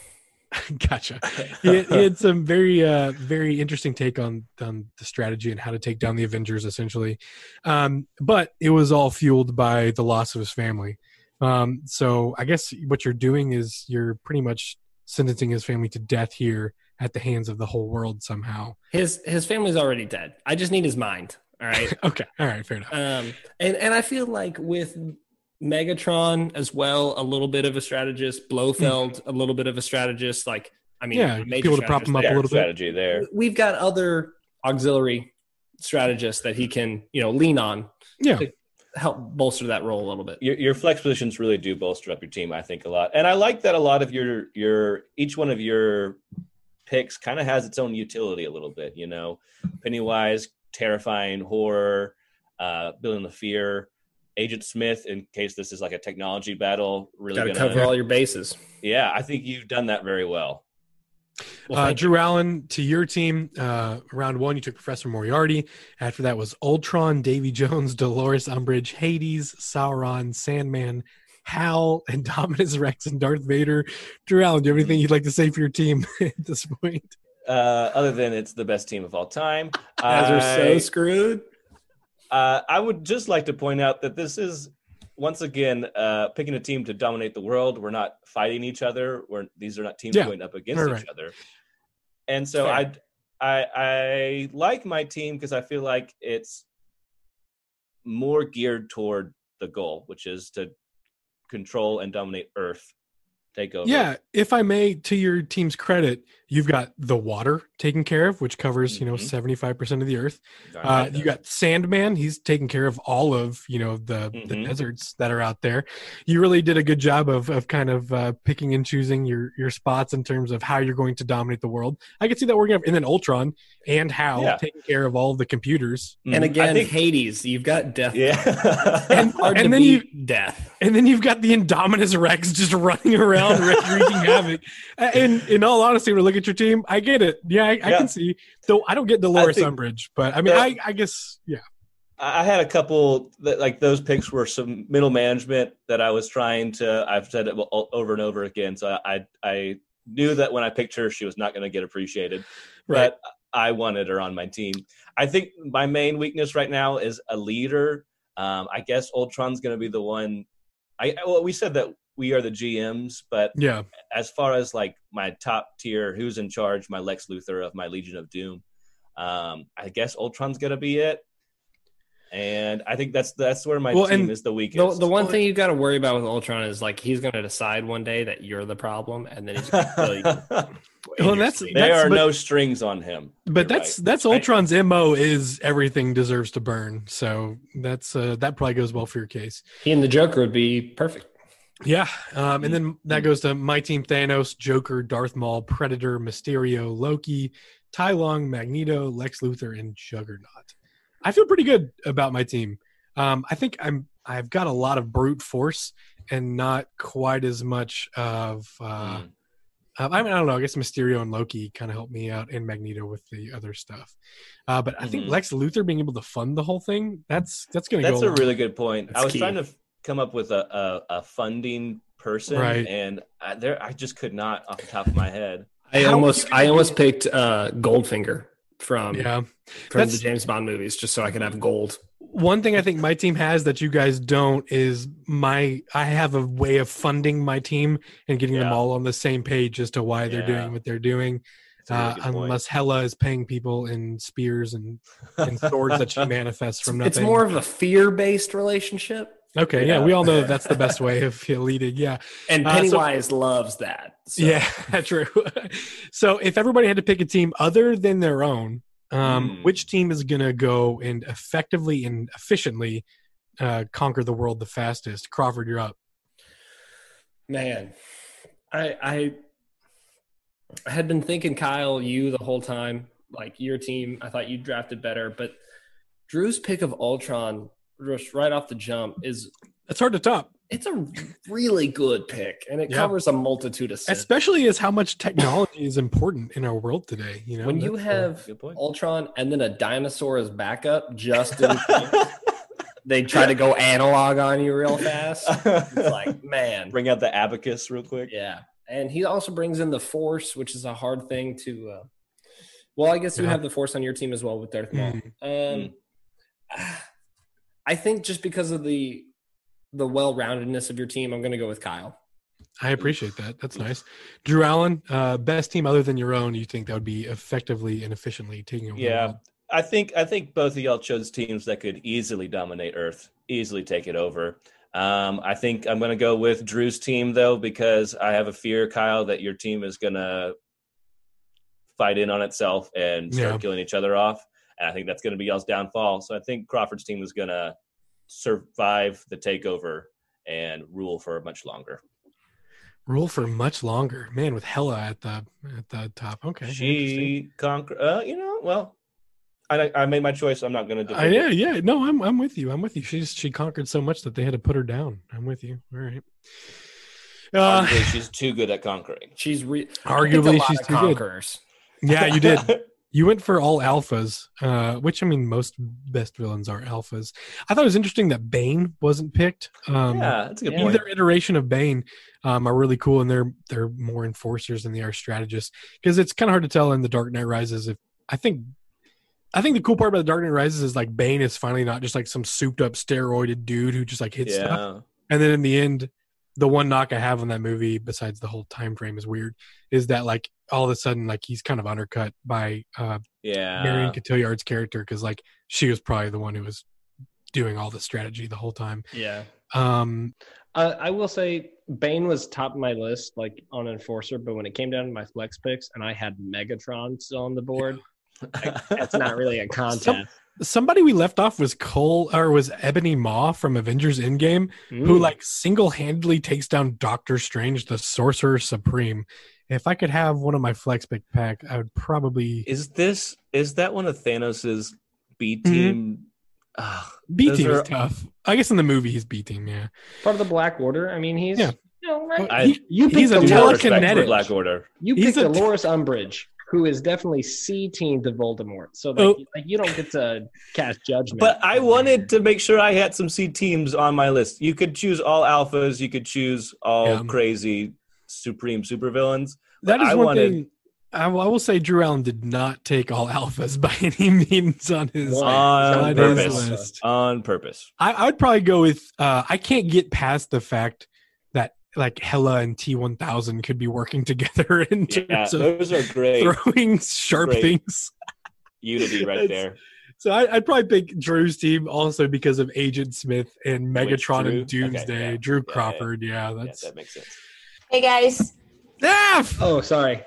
(laughs) gotcha. he, had, he had some very uh very interesting take on on the strategy and how to take down the avengers essentially um but it was all fueled by the loss of his family um so i guess what you're doing is you're pretty much sentencing his family to death here at the hands of the whole world somehow. His his family's already dead. I just need his mind. All right. (laughs) okay, all right, fair enough. Um, and and I feel like with Megatron as well, a little bit of a strategist. Blofeld, a little bit of a strategist. Like I mean, Yeah, a major people to prop him up a strategist little bit. strategy there. there. We've got other auxiliary strategists that he can you know lean on Yeah, help bolster that role a little bit. Your, your flex positions really do bolster up your team, I think, a lot. And I like that a lot of your your each one of your picks kind of has its own utility a little bit. You know, Pennywise, terrifying horror, uh, building the fear. Agent Smith, in case this is like a technology battle, really Got to gonna, cover all your bases. Yeah, I think you've done that very well. Well, uh, thank Drew Allen to your team. Uh, round one, you took Professor Moriarty. After that was Ultron, Davy Jones, (laughs) Dolores Umbridge, Hades, Sauron, Sandman, Hal, and (laughs) Dominus Rex and Darth Vader. Drew Allen, do you have anything you'd like to say for your team (laughs) at this point? Uh, other than it's the best team of all time, Guys are I- so screwed. Uh, I would just like to point out that this is once again uh, picking a team to dominate the world. We're not fighting each other. We're these are not teams Yeah. going up against each right. other. And so I, I I like my team because I feel like it's more geared toward the goal, which is to control and dominate Earth, take over. Yeah, if I may, to your team's credit, you've got the water taken care of, which covers you know Mhm. seventy five percent of the Earth. Uh, you got Sandman; he's taking care of all of you know the the Mhm. deserts that are out there. You really did a good job of of kind of uh, picking and choosing your your spots in terms of Hal you're going to dominate the world. I can see that working out. And then Ultron and how Yeah. taking care of all of the computers, does. And. I again, think- Hades, you've got death. yeah. (laughs) And- Hard and to then you death, and then you've got the Indominus Rex just (laughs) running around wreaking havoc. (laughs) And in all honesty, we're look at your team, I get it. Yeah, I, I Yeah. can see. Though I don't get Dolores think- Umbridge, but I mean. I, I guess yeah. I had a couple that like those picks were some middle management that I was trying to. I've said it over and over again. So I I, I knew that when I picked her, she was not going to get appreciated. Right. But I wanted her on my team. I think my main weakness right now is a leader. Um, I guess Ultron's going to be the one. I well, we said that we are the GMs, but Yeah. as far as like my top tier, who's in charge, my Lex Luthor of my Legion of Doom, um, I guess Ultron's gonna be it. And I think that's that's where my Well, team is the weakest. The, the one thing you've got to worry about with Ultron is like he's going to decide one day that you're the problem, and then he's going (laughs) to kill you. Well, your that's- sleep. there are but- no strings on him. But You're that's right. that's I- Ultron's mo is everything deserves to burn. So that's uh, that probably goes well for your case. he and the Joker would be perfect. Yeah, um, and then Mm-hmm. that goes to my team: Thanos, Joker, Darth Maul, Predator, Mysterio, Loki, Tai Lung, Magneto, Lex Luthor, and Juggernaut. I feel pretty good about my team. Um, I think I'm I've got a lot of brute force and not quite as much of. Uh, Mm. uh, I mean, I don't know. I guess Mysterio and Loki kind of helped me out, and Magneto with the other stuff. Uh, but I think Mhm. Lex Luthor being able to fund the whole thing that's that's going to That's go. a really good point. I was key. trying to f- come up with a, a, a funding person, Right. and I, there I just could not off the top of my head. I How almost, I almost picked uh, Goldfinger from yeah. from That's- the James Bond movies, just so I could have gold. one thing I think my team has that you guys don't is my I have a way of funding my team and getting them all on the same page as to why they're Yeah. doing what they're doing. That's a really Uh, unless Hela is paying people in spears and, and swords that she (laughs) manifests from nothing. It's more of a fear-based relationship, okay. Yeah, Yeah. we all know that's the best (laughs) way of leading. Yeah, and Uh, so- Pennywise loves that. So. yeah, (laughs) true. so if everybody had to pick a team other than their own, um, Hmm. which team is going to go and effectively and efficiently uh, conquer the world the fastest? Crawford, you're up. Man, I I I had been thinking Kyle, you the whole time, like your team. I thought you drafted better, but Drew's pick of Ultron just right off the jump is It's hard to top. it's a really good pick, and it Yeah. covers a multitude of sins. especially as how much technology is important in our world today you know when you that's, uh, have Ultron and then a dinosaur as backup, just in (laughs) case they try to go analog on you real fast. It's like, (laughs) man, Bring out the abacus real quick. Yeah, and he also brings in the force, which is a hard thing to. Uh, well, I guess you Yeah. have the force on your team as well with Darth Maul. Mm. Um, I think just because of the the well roundedness of your team, I'm going to go with Kyle. I appreciate that. That's nice. Drew Allen, uh, best team other than your own, you think that would be effectively and efficiently taking over? Yeah. I think I think both of y'all chose teams that could easily dominate Earth, easily take it over. Um, I think I'm going to go with Drew's team though because I have a fear, Kyle, that your team is going to fight in on itself and start Yeah. killing each other off, and I think that's going to be y'all's downfall. So I think Crawford's team is going to survive the takeover and rule for much longer. Rule for much longer, man. With Hela at the at the top. Okay. She conquer, uh, you know, well, I I made my choice. I'm not going to. Uh, yeah, yeah. No, I'm I'm with you. I'm with you. She's she conquered so much that they had to put her down. I'm with you. All right. Uh, she's too good at conquering. She's re- Arguably, a lot she's of too good. conquerors. yeah, you did. (laughs) You went for all alphas, uh, which I mean, most best villains are alphas. I thought it was interesting that Bane wasn't picked. Um, yeah, that's a good yeah. point. Either iteration of Bane um, are really cool, and they're they're more enforcers than they are strategists. Because it's kind of hard to tell in the Dark Knight Rises. If I think, I think the cool part about the Dark Knight Rises is like Bane is finally not just like some souped up steroided dude who just like hits stuff. And then in the end, the one knock I have on that movie, besides the whole time frame is weird, is that like all of a sudden like he's kind of undercut by uh, yeah. Marion Cotillard's character because like she was probably the one who was doing all the strategy the whole time. Yeah. Um, Uh, I will say Bane was top of my list, like on Enforcer, but when it came down to my flex picks and I had Megatron still on the board, like, that's not really a (laughs) contest. Somebody we left off was Cole or was Ebony Maw from Avengers Endgame, who Mm. like single handedly takes down Doctor Strange, the Sorcerer Supreme. If I could have one of my flex pick pack, I would probably Is this is that one of Thanos's B team? Ah, B those team is tough. I guess in the movie he's B team, yeah. part of the Black Order. I mean, he's Yeah. you know, right? I- He- you he's picked a the no Loris, respect for telekinetic. Black Order. you he's picked a- Dolores Umbridge, who is definitely C team to Voldemort. So like, Oh. like you don't get to cast judgment. But I wanted to make sure I had some C teams on my list. You could choose all alphas. You could choose all Yeah. crazy supreme supervillains. That is I one wanted- thing. I will, I will say Drew Allen did not take all alphas (laughs) by any means on his Why? On on his list. On purpose. I, I would probably go with uh, I can't get past the fact that like Hela and T one thousand could be working (laughs) together in Yeah, terms of those are great. throwing sharp Great. things. Unity right there. So I, I'd probably pick Drew's team also because of Agent Smith and Megatron Drew? and Doomsday. Okay, yeah. Drew Yeah, yeah. Crawford, yeah, Yeah, that's that makes sense. Hey guys, Daph. oh, sorry.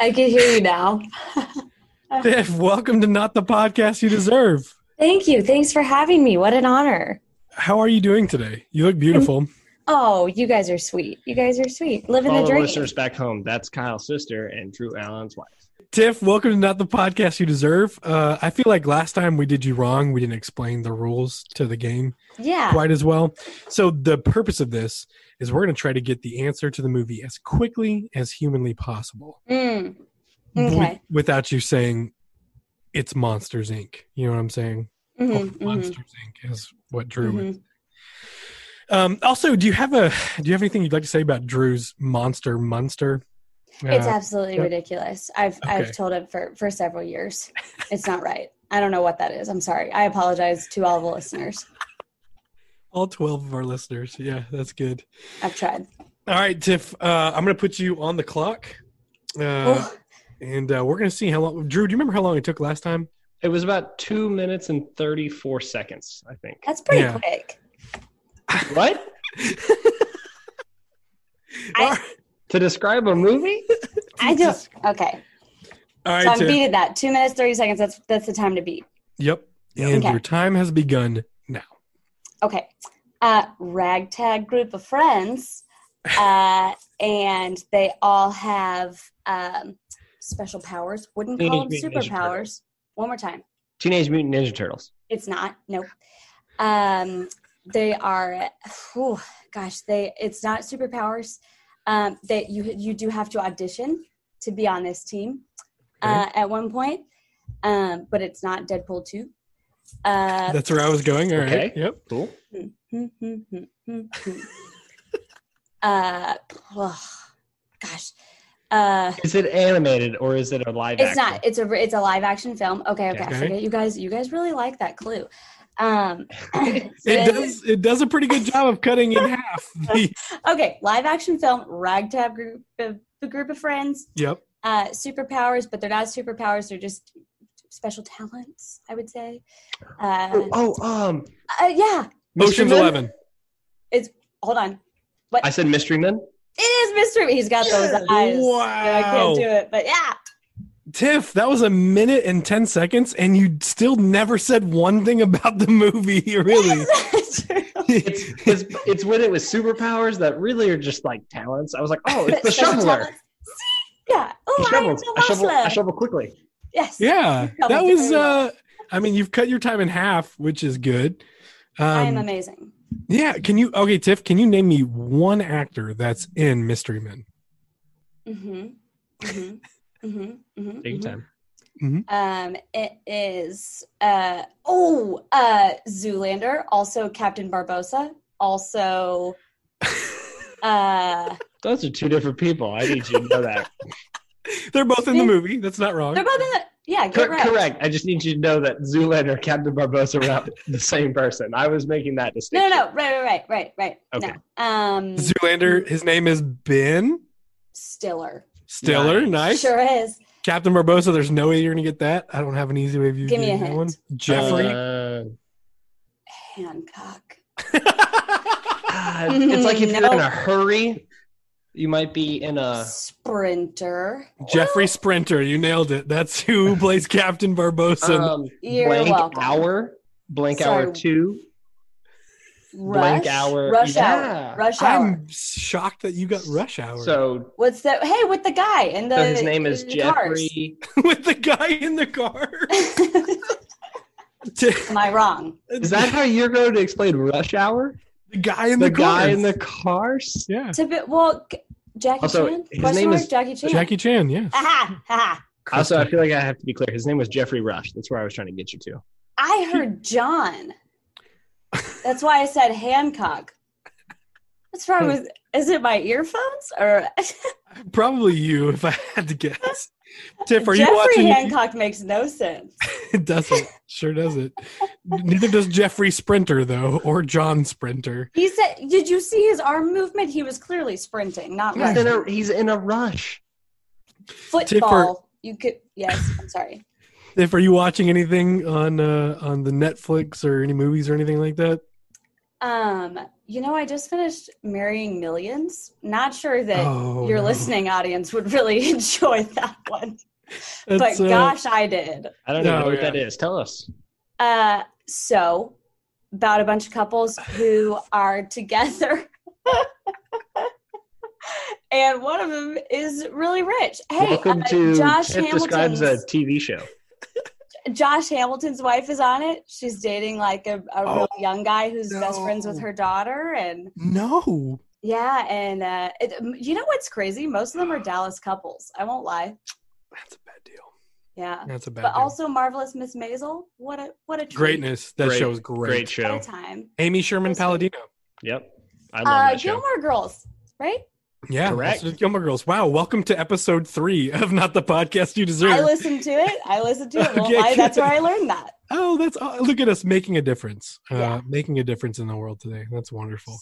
I can hear you now. (laughs) Daph, welcome to Not the Podcast You Deserve. Thank you. Thanks for having me. What an honor. How are you doing today? You look beautiful. Oh, you guys are sweet. You guys are sweet. Living All the the dream. listeners back home. That's Kyle's sister and Drew Allen's wife. Tiff, welcome to Not the Podcast You Deserve. Uh, I feel like last time we did you wrong. We didn't explain the rules to the game. Yeah. quite as well. So the purpose of this is we're going to try to get the answer to the movie as quickly as humanly possible, Mm. wi- Okay. without you saying it's Monsters Inc. You know what I'm saying? Mhm, Well, mhm, Monsters Inc. is what Drew is. Um, also, do you have a do you have anything you'd like to say about Drew's Monster Munster? It's Uh, absolutely yeah. ridiculous. I've Okay. I've told him for for several years. It's not right. I don't know what that is. I'm sorry. I apologize to all the listeners. all twelve of our listeners. Yeah, that's good. I've tried. All right, Tiff. Uh, I'm going to put you on the clock, uh, and uh, we're going to see how long. Drew, do you remember how long it took last time? It was about two minutes and 34 seconds, I think. that's pretty Yeah. quick. What? (laughs) I- To describe a movie? I don't. Okay. All right, So I'm Tiff. beat at that. Two minutes, thirty seconds. That's that's the time to beat. Yep. And Okay. your time has begun now. Okay. Uh, ragtag group of friends, uh, (laughs) and they all have um, special powers. Wouldn't call them Teenage Mutant Ninja superpowers. One more time. Teenage Mutant Ninja Turtles. It's not. Nope. Um, they are. whew, gosh, they. It's not superpowers. Um, that you you do have to audition to be on this team uh, at one point, um, but it's not Deadpool two. Uh, That's where I was going. All right. Okay. Yep. Cool. (laughs) uh, ugh, gosh. Uh, Is it animated or is it a live it's action? not. It's a it's a live action film. Okay, okay. I forget you guys. You guys really like that clue. Um, (laughs) (laughs) It then- does. It does a pretty good job of cutting in half. (laughs) Okay, live action film, ragtag group of a group of friends, yep. uh, superpowers, but they're not superpowers. They're just special talents, I would say. Uh, oh, um, uh, yeah. Mystery Ocean's Men? Eleven. Hold on. I said Mystery Men. It is Mystery. He's got those eyes. Wow. I can't do it, but yeah. Tiff, that was a minute and ten seconds, and you still never said one thing about the movie. (laughs) Really? (laughs) It's, it's it's when it was superpowers that really are just like talents. I was like, oh, it's (laughs) the Special shoveler. See? Yeah. Oh, I am shovels. the I shovel. I shovel quickly. Yes. yeah, That that was was. well. uh I mean, you've cut your time in half, which is good. I am Um, amazing. yeah. Can you? Okay, Tiff. Can you name me one actor that's in Mystery Men? Mm-hmm. Mm-hmm. Mm-hmm. Mm-hmm. Take your time. Um, it is uh oh uh Zoolander, also Captain Barbossa, also (laughs) uh Those are two different people. I need you to know that. (laughs) They're both in the movie. That's not wrong. they're both in the yeah, Cor- get right. Correct. I just need you to know that Zoolander and Captain Barbossa are not the same person. I was making that No, distinction. no, no, right, right, right, right, right. Okay. No. Um Zoolander. His name is Ben Stiller. Stiller. Nice. Nice. Sure is. Captain Barbossa. There's no way you're gonna get that. I don't have an easy way of you Give me a getting that hint. one. Jeffrey. Uh, Hancock. God, it's like if you're in a (laughs) hurry, you might be in a. Sprinter. Jeffrey Sprinter. You nailed it. That's who plays Captain Barbossa. Um, You're blank welcome. hour, blank Sorry. hour two. Rush. Blank hour. Rush Yeah. hour. Rush hour. I'm shocked that you got Rush Hour So, What's that? Hey, with the guy in the so his name is the. Jeffrey. (laughs) with the guy in the car. (laughs) Am I wrong? Is that how you're going to explain rush hour? the guy in The, car. the, guy in the cars? yeah, To be, well, G- Jackie Also, Chan. his Question name mark, is Jackie Chan. Jackie Chan. Yes. Aha, aha. Also, I feel like I have to be clear. His name was Geoffrey Rush. That's where I was trying to get you to. I heard John. That's why I said Hancock. What's wrong with? Is it my earphones or (laughs) Probably you, if I had to guess. Tiff, are you Jeffrey watching? Hancock makes no sense. (laughs) It doesn't. Sure doesn't. Neither does Jeffrey Sprinter, though, or John Sprinter. He said, "Did you see his arm movement? He was clearly sprinting, not He's in a, he's in a rush. Football. You could. Yes, I'm sorry. Tiff, are you watching anything on uh, on the Netflix or any movies or anything like that? Um, you know, I just finished Marrying Millions. Not sure that Oh, your no. listening audience would really (laughs) enjoy that one, That's, but uh, gosh, I did. I don't No, know what yeah. that is. Tell us. Uh, so about a bunch of couples who (sighs) are together. (laughs) And one of them is really rich. Hey, Welcome uh, to Josh Tiff describes a Hamilton's TV show. Josh Hamilton's wife is on it. She's dating like a, a Oh, real young guy who's best friends with her daughter, and No. yeah, and uh, it, you know what's crazy? Most of them are Dallas couples. I won't lie. That's a bad deal. Yeah, That's a bad but deal. also marvelous Miss Maisel. What a what a treat. Greatness. That Great- show's great. Great show. a time. Amy Sherman Listen. Palladino. Yep. I love Uh, that show. Gilmore Girls, right? Yeah, Correct. that's the Gilmore Girls. Wow, welcome to episode three of Not the Podcast You Deserve. I listened to it. I listened to it. (laughs) Well, Okay, I, that's where I learned that. Oh, that's oh, look at us making a difference. Uh, Making a difference in the world today. That's wonderful.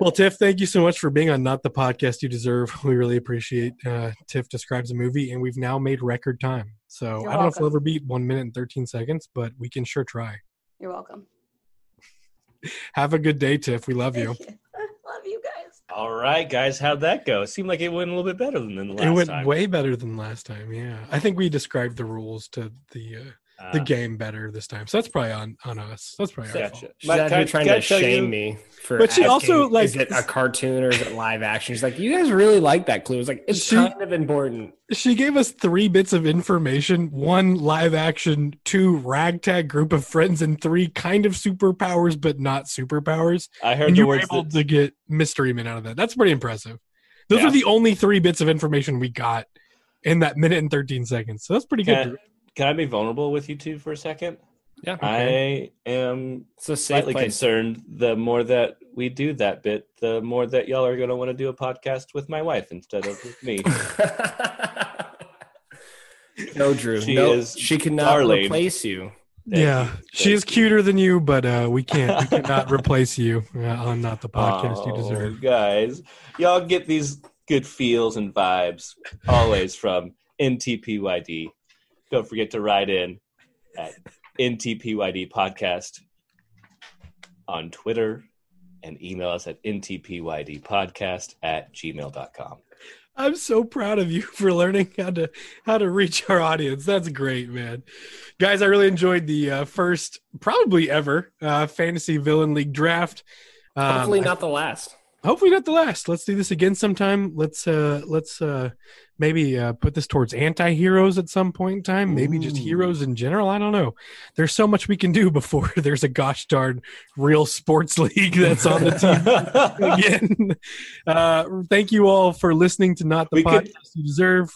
Well, Tiff, thank you so much for being on Not the Podcast You Deserve. We really appreciate uh, Tiff describes a movie, and we've now made record time. So You're I don't know if we'll ever beat one minute and 13 seconds, but we can sure try. You're welcome. (laughs) Have a good day, Tiff. We love you. Thank you. Love you guys. All right, guys, how'd that go? It seemed like it went a little bit better than the last time. it went time. way better than last time. Yeah, I think we described the rules to the uh, Uh, the game better this time. So that's probably on on us. That's probably our Gotcha. fault. She's Mike, out I- here trying to shame you- me for. But she asking, also, like- is it a cartoon or is it live action? She's like, you guys really like that clue. It's like it's She- kind of important. She gave us three bits of information: one live action, two ragtag group of friends, and three kind of superpowers but not superpowers. I heard And you were able that, to get mystery men out of that. That's pretty impressive. Those Yeah. are the only three bits of information we got in that minute and thirteen seconds. So that's pretty good. can I be vulnerable with you two for a second? Yeah, I am it's a safe slightly place. concerned the more that we do that bit, the more that y'all are going to want to do a podcast with my wife instead of with me. (laughs) (laughs) no, Drew. She no, is she cannot darling. replace you. Thank yeah, you. she is cuter than you, but uh, we can't we cannot (laughs) replace you uh, on not the podcast you Oh, deserve. guys. Y'all get these good feels and vibes always from NTPYD. Don't forget to write in at NTPYD podcast on Twitter and email us at ntpydpodcast at gmail.com. I'm so proud of you for learning how to how to reach our audience. That's great, man. Guys, I really enjoyed the uh, first, probably ever, uh, fantasy villain league draft. Um, Hopefully I- not the last. Hopefully not the last. Let's do this again sometime. Let's uh let's uh maybe uh put this towards anti-heroes at some point in time. Maybe just heroes in general. I don't know. There's so much we can do (laughs) before there's a gosh darn real sports (laughs) league that's on the team (laughs) again. Uh thank you all for listening to Not the We Podcast could- You Deserve.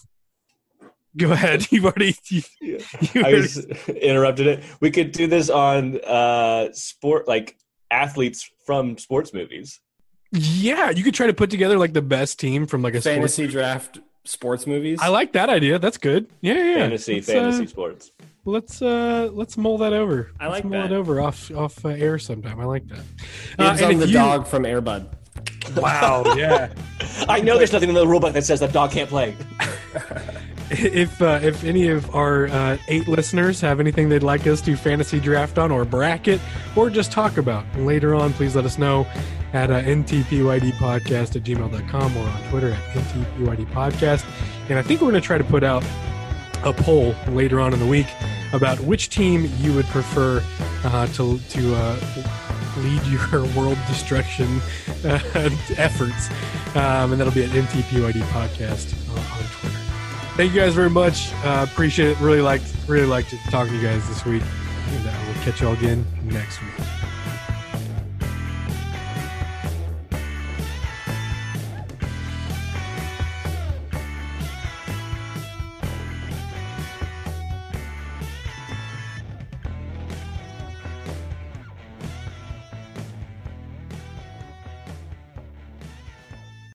Go ahead. You've already you, you I already- just interrupted it. We could do this on uh, sport, like athletes from sports movies. Yeah, you could try to put together like the best team from like a sports Fantasy draft sports movies. I like that idea. That's good. Yeah, yeah. yeah. Fantasy, Let's, uh, fantasy sports. Let's uh let's mull that over. I let's like mull that. it over off off uh, air sometime. I like that. Uh, Dibs and on the you- dog from Airbud. Wow, yeah. (laughs) I know there's nothing in the rulebook that says that dog can't play. (laughs) if uh, if any of our uh, eight listeners have anything they'd like us to fantasy draft on or bracket or just talk about later on, please let us know at uh, ntpydpodcast at gmail.com or on Twitter at ntpydpodcast. And I think we're going to try to put out a poll later on in the week about which team you would prefer uh, to to uh, lead your (laughs) world destruction uh, (laughs) efforts, um, and that'll be at NTPYD podcast uh, on Twitter. Thank you guys very much. Uh, appreciate it. Really liked really liked talking to you guys this week, and uh, we'll catch you all again next week.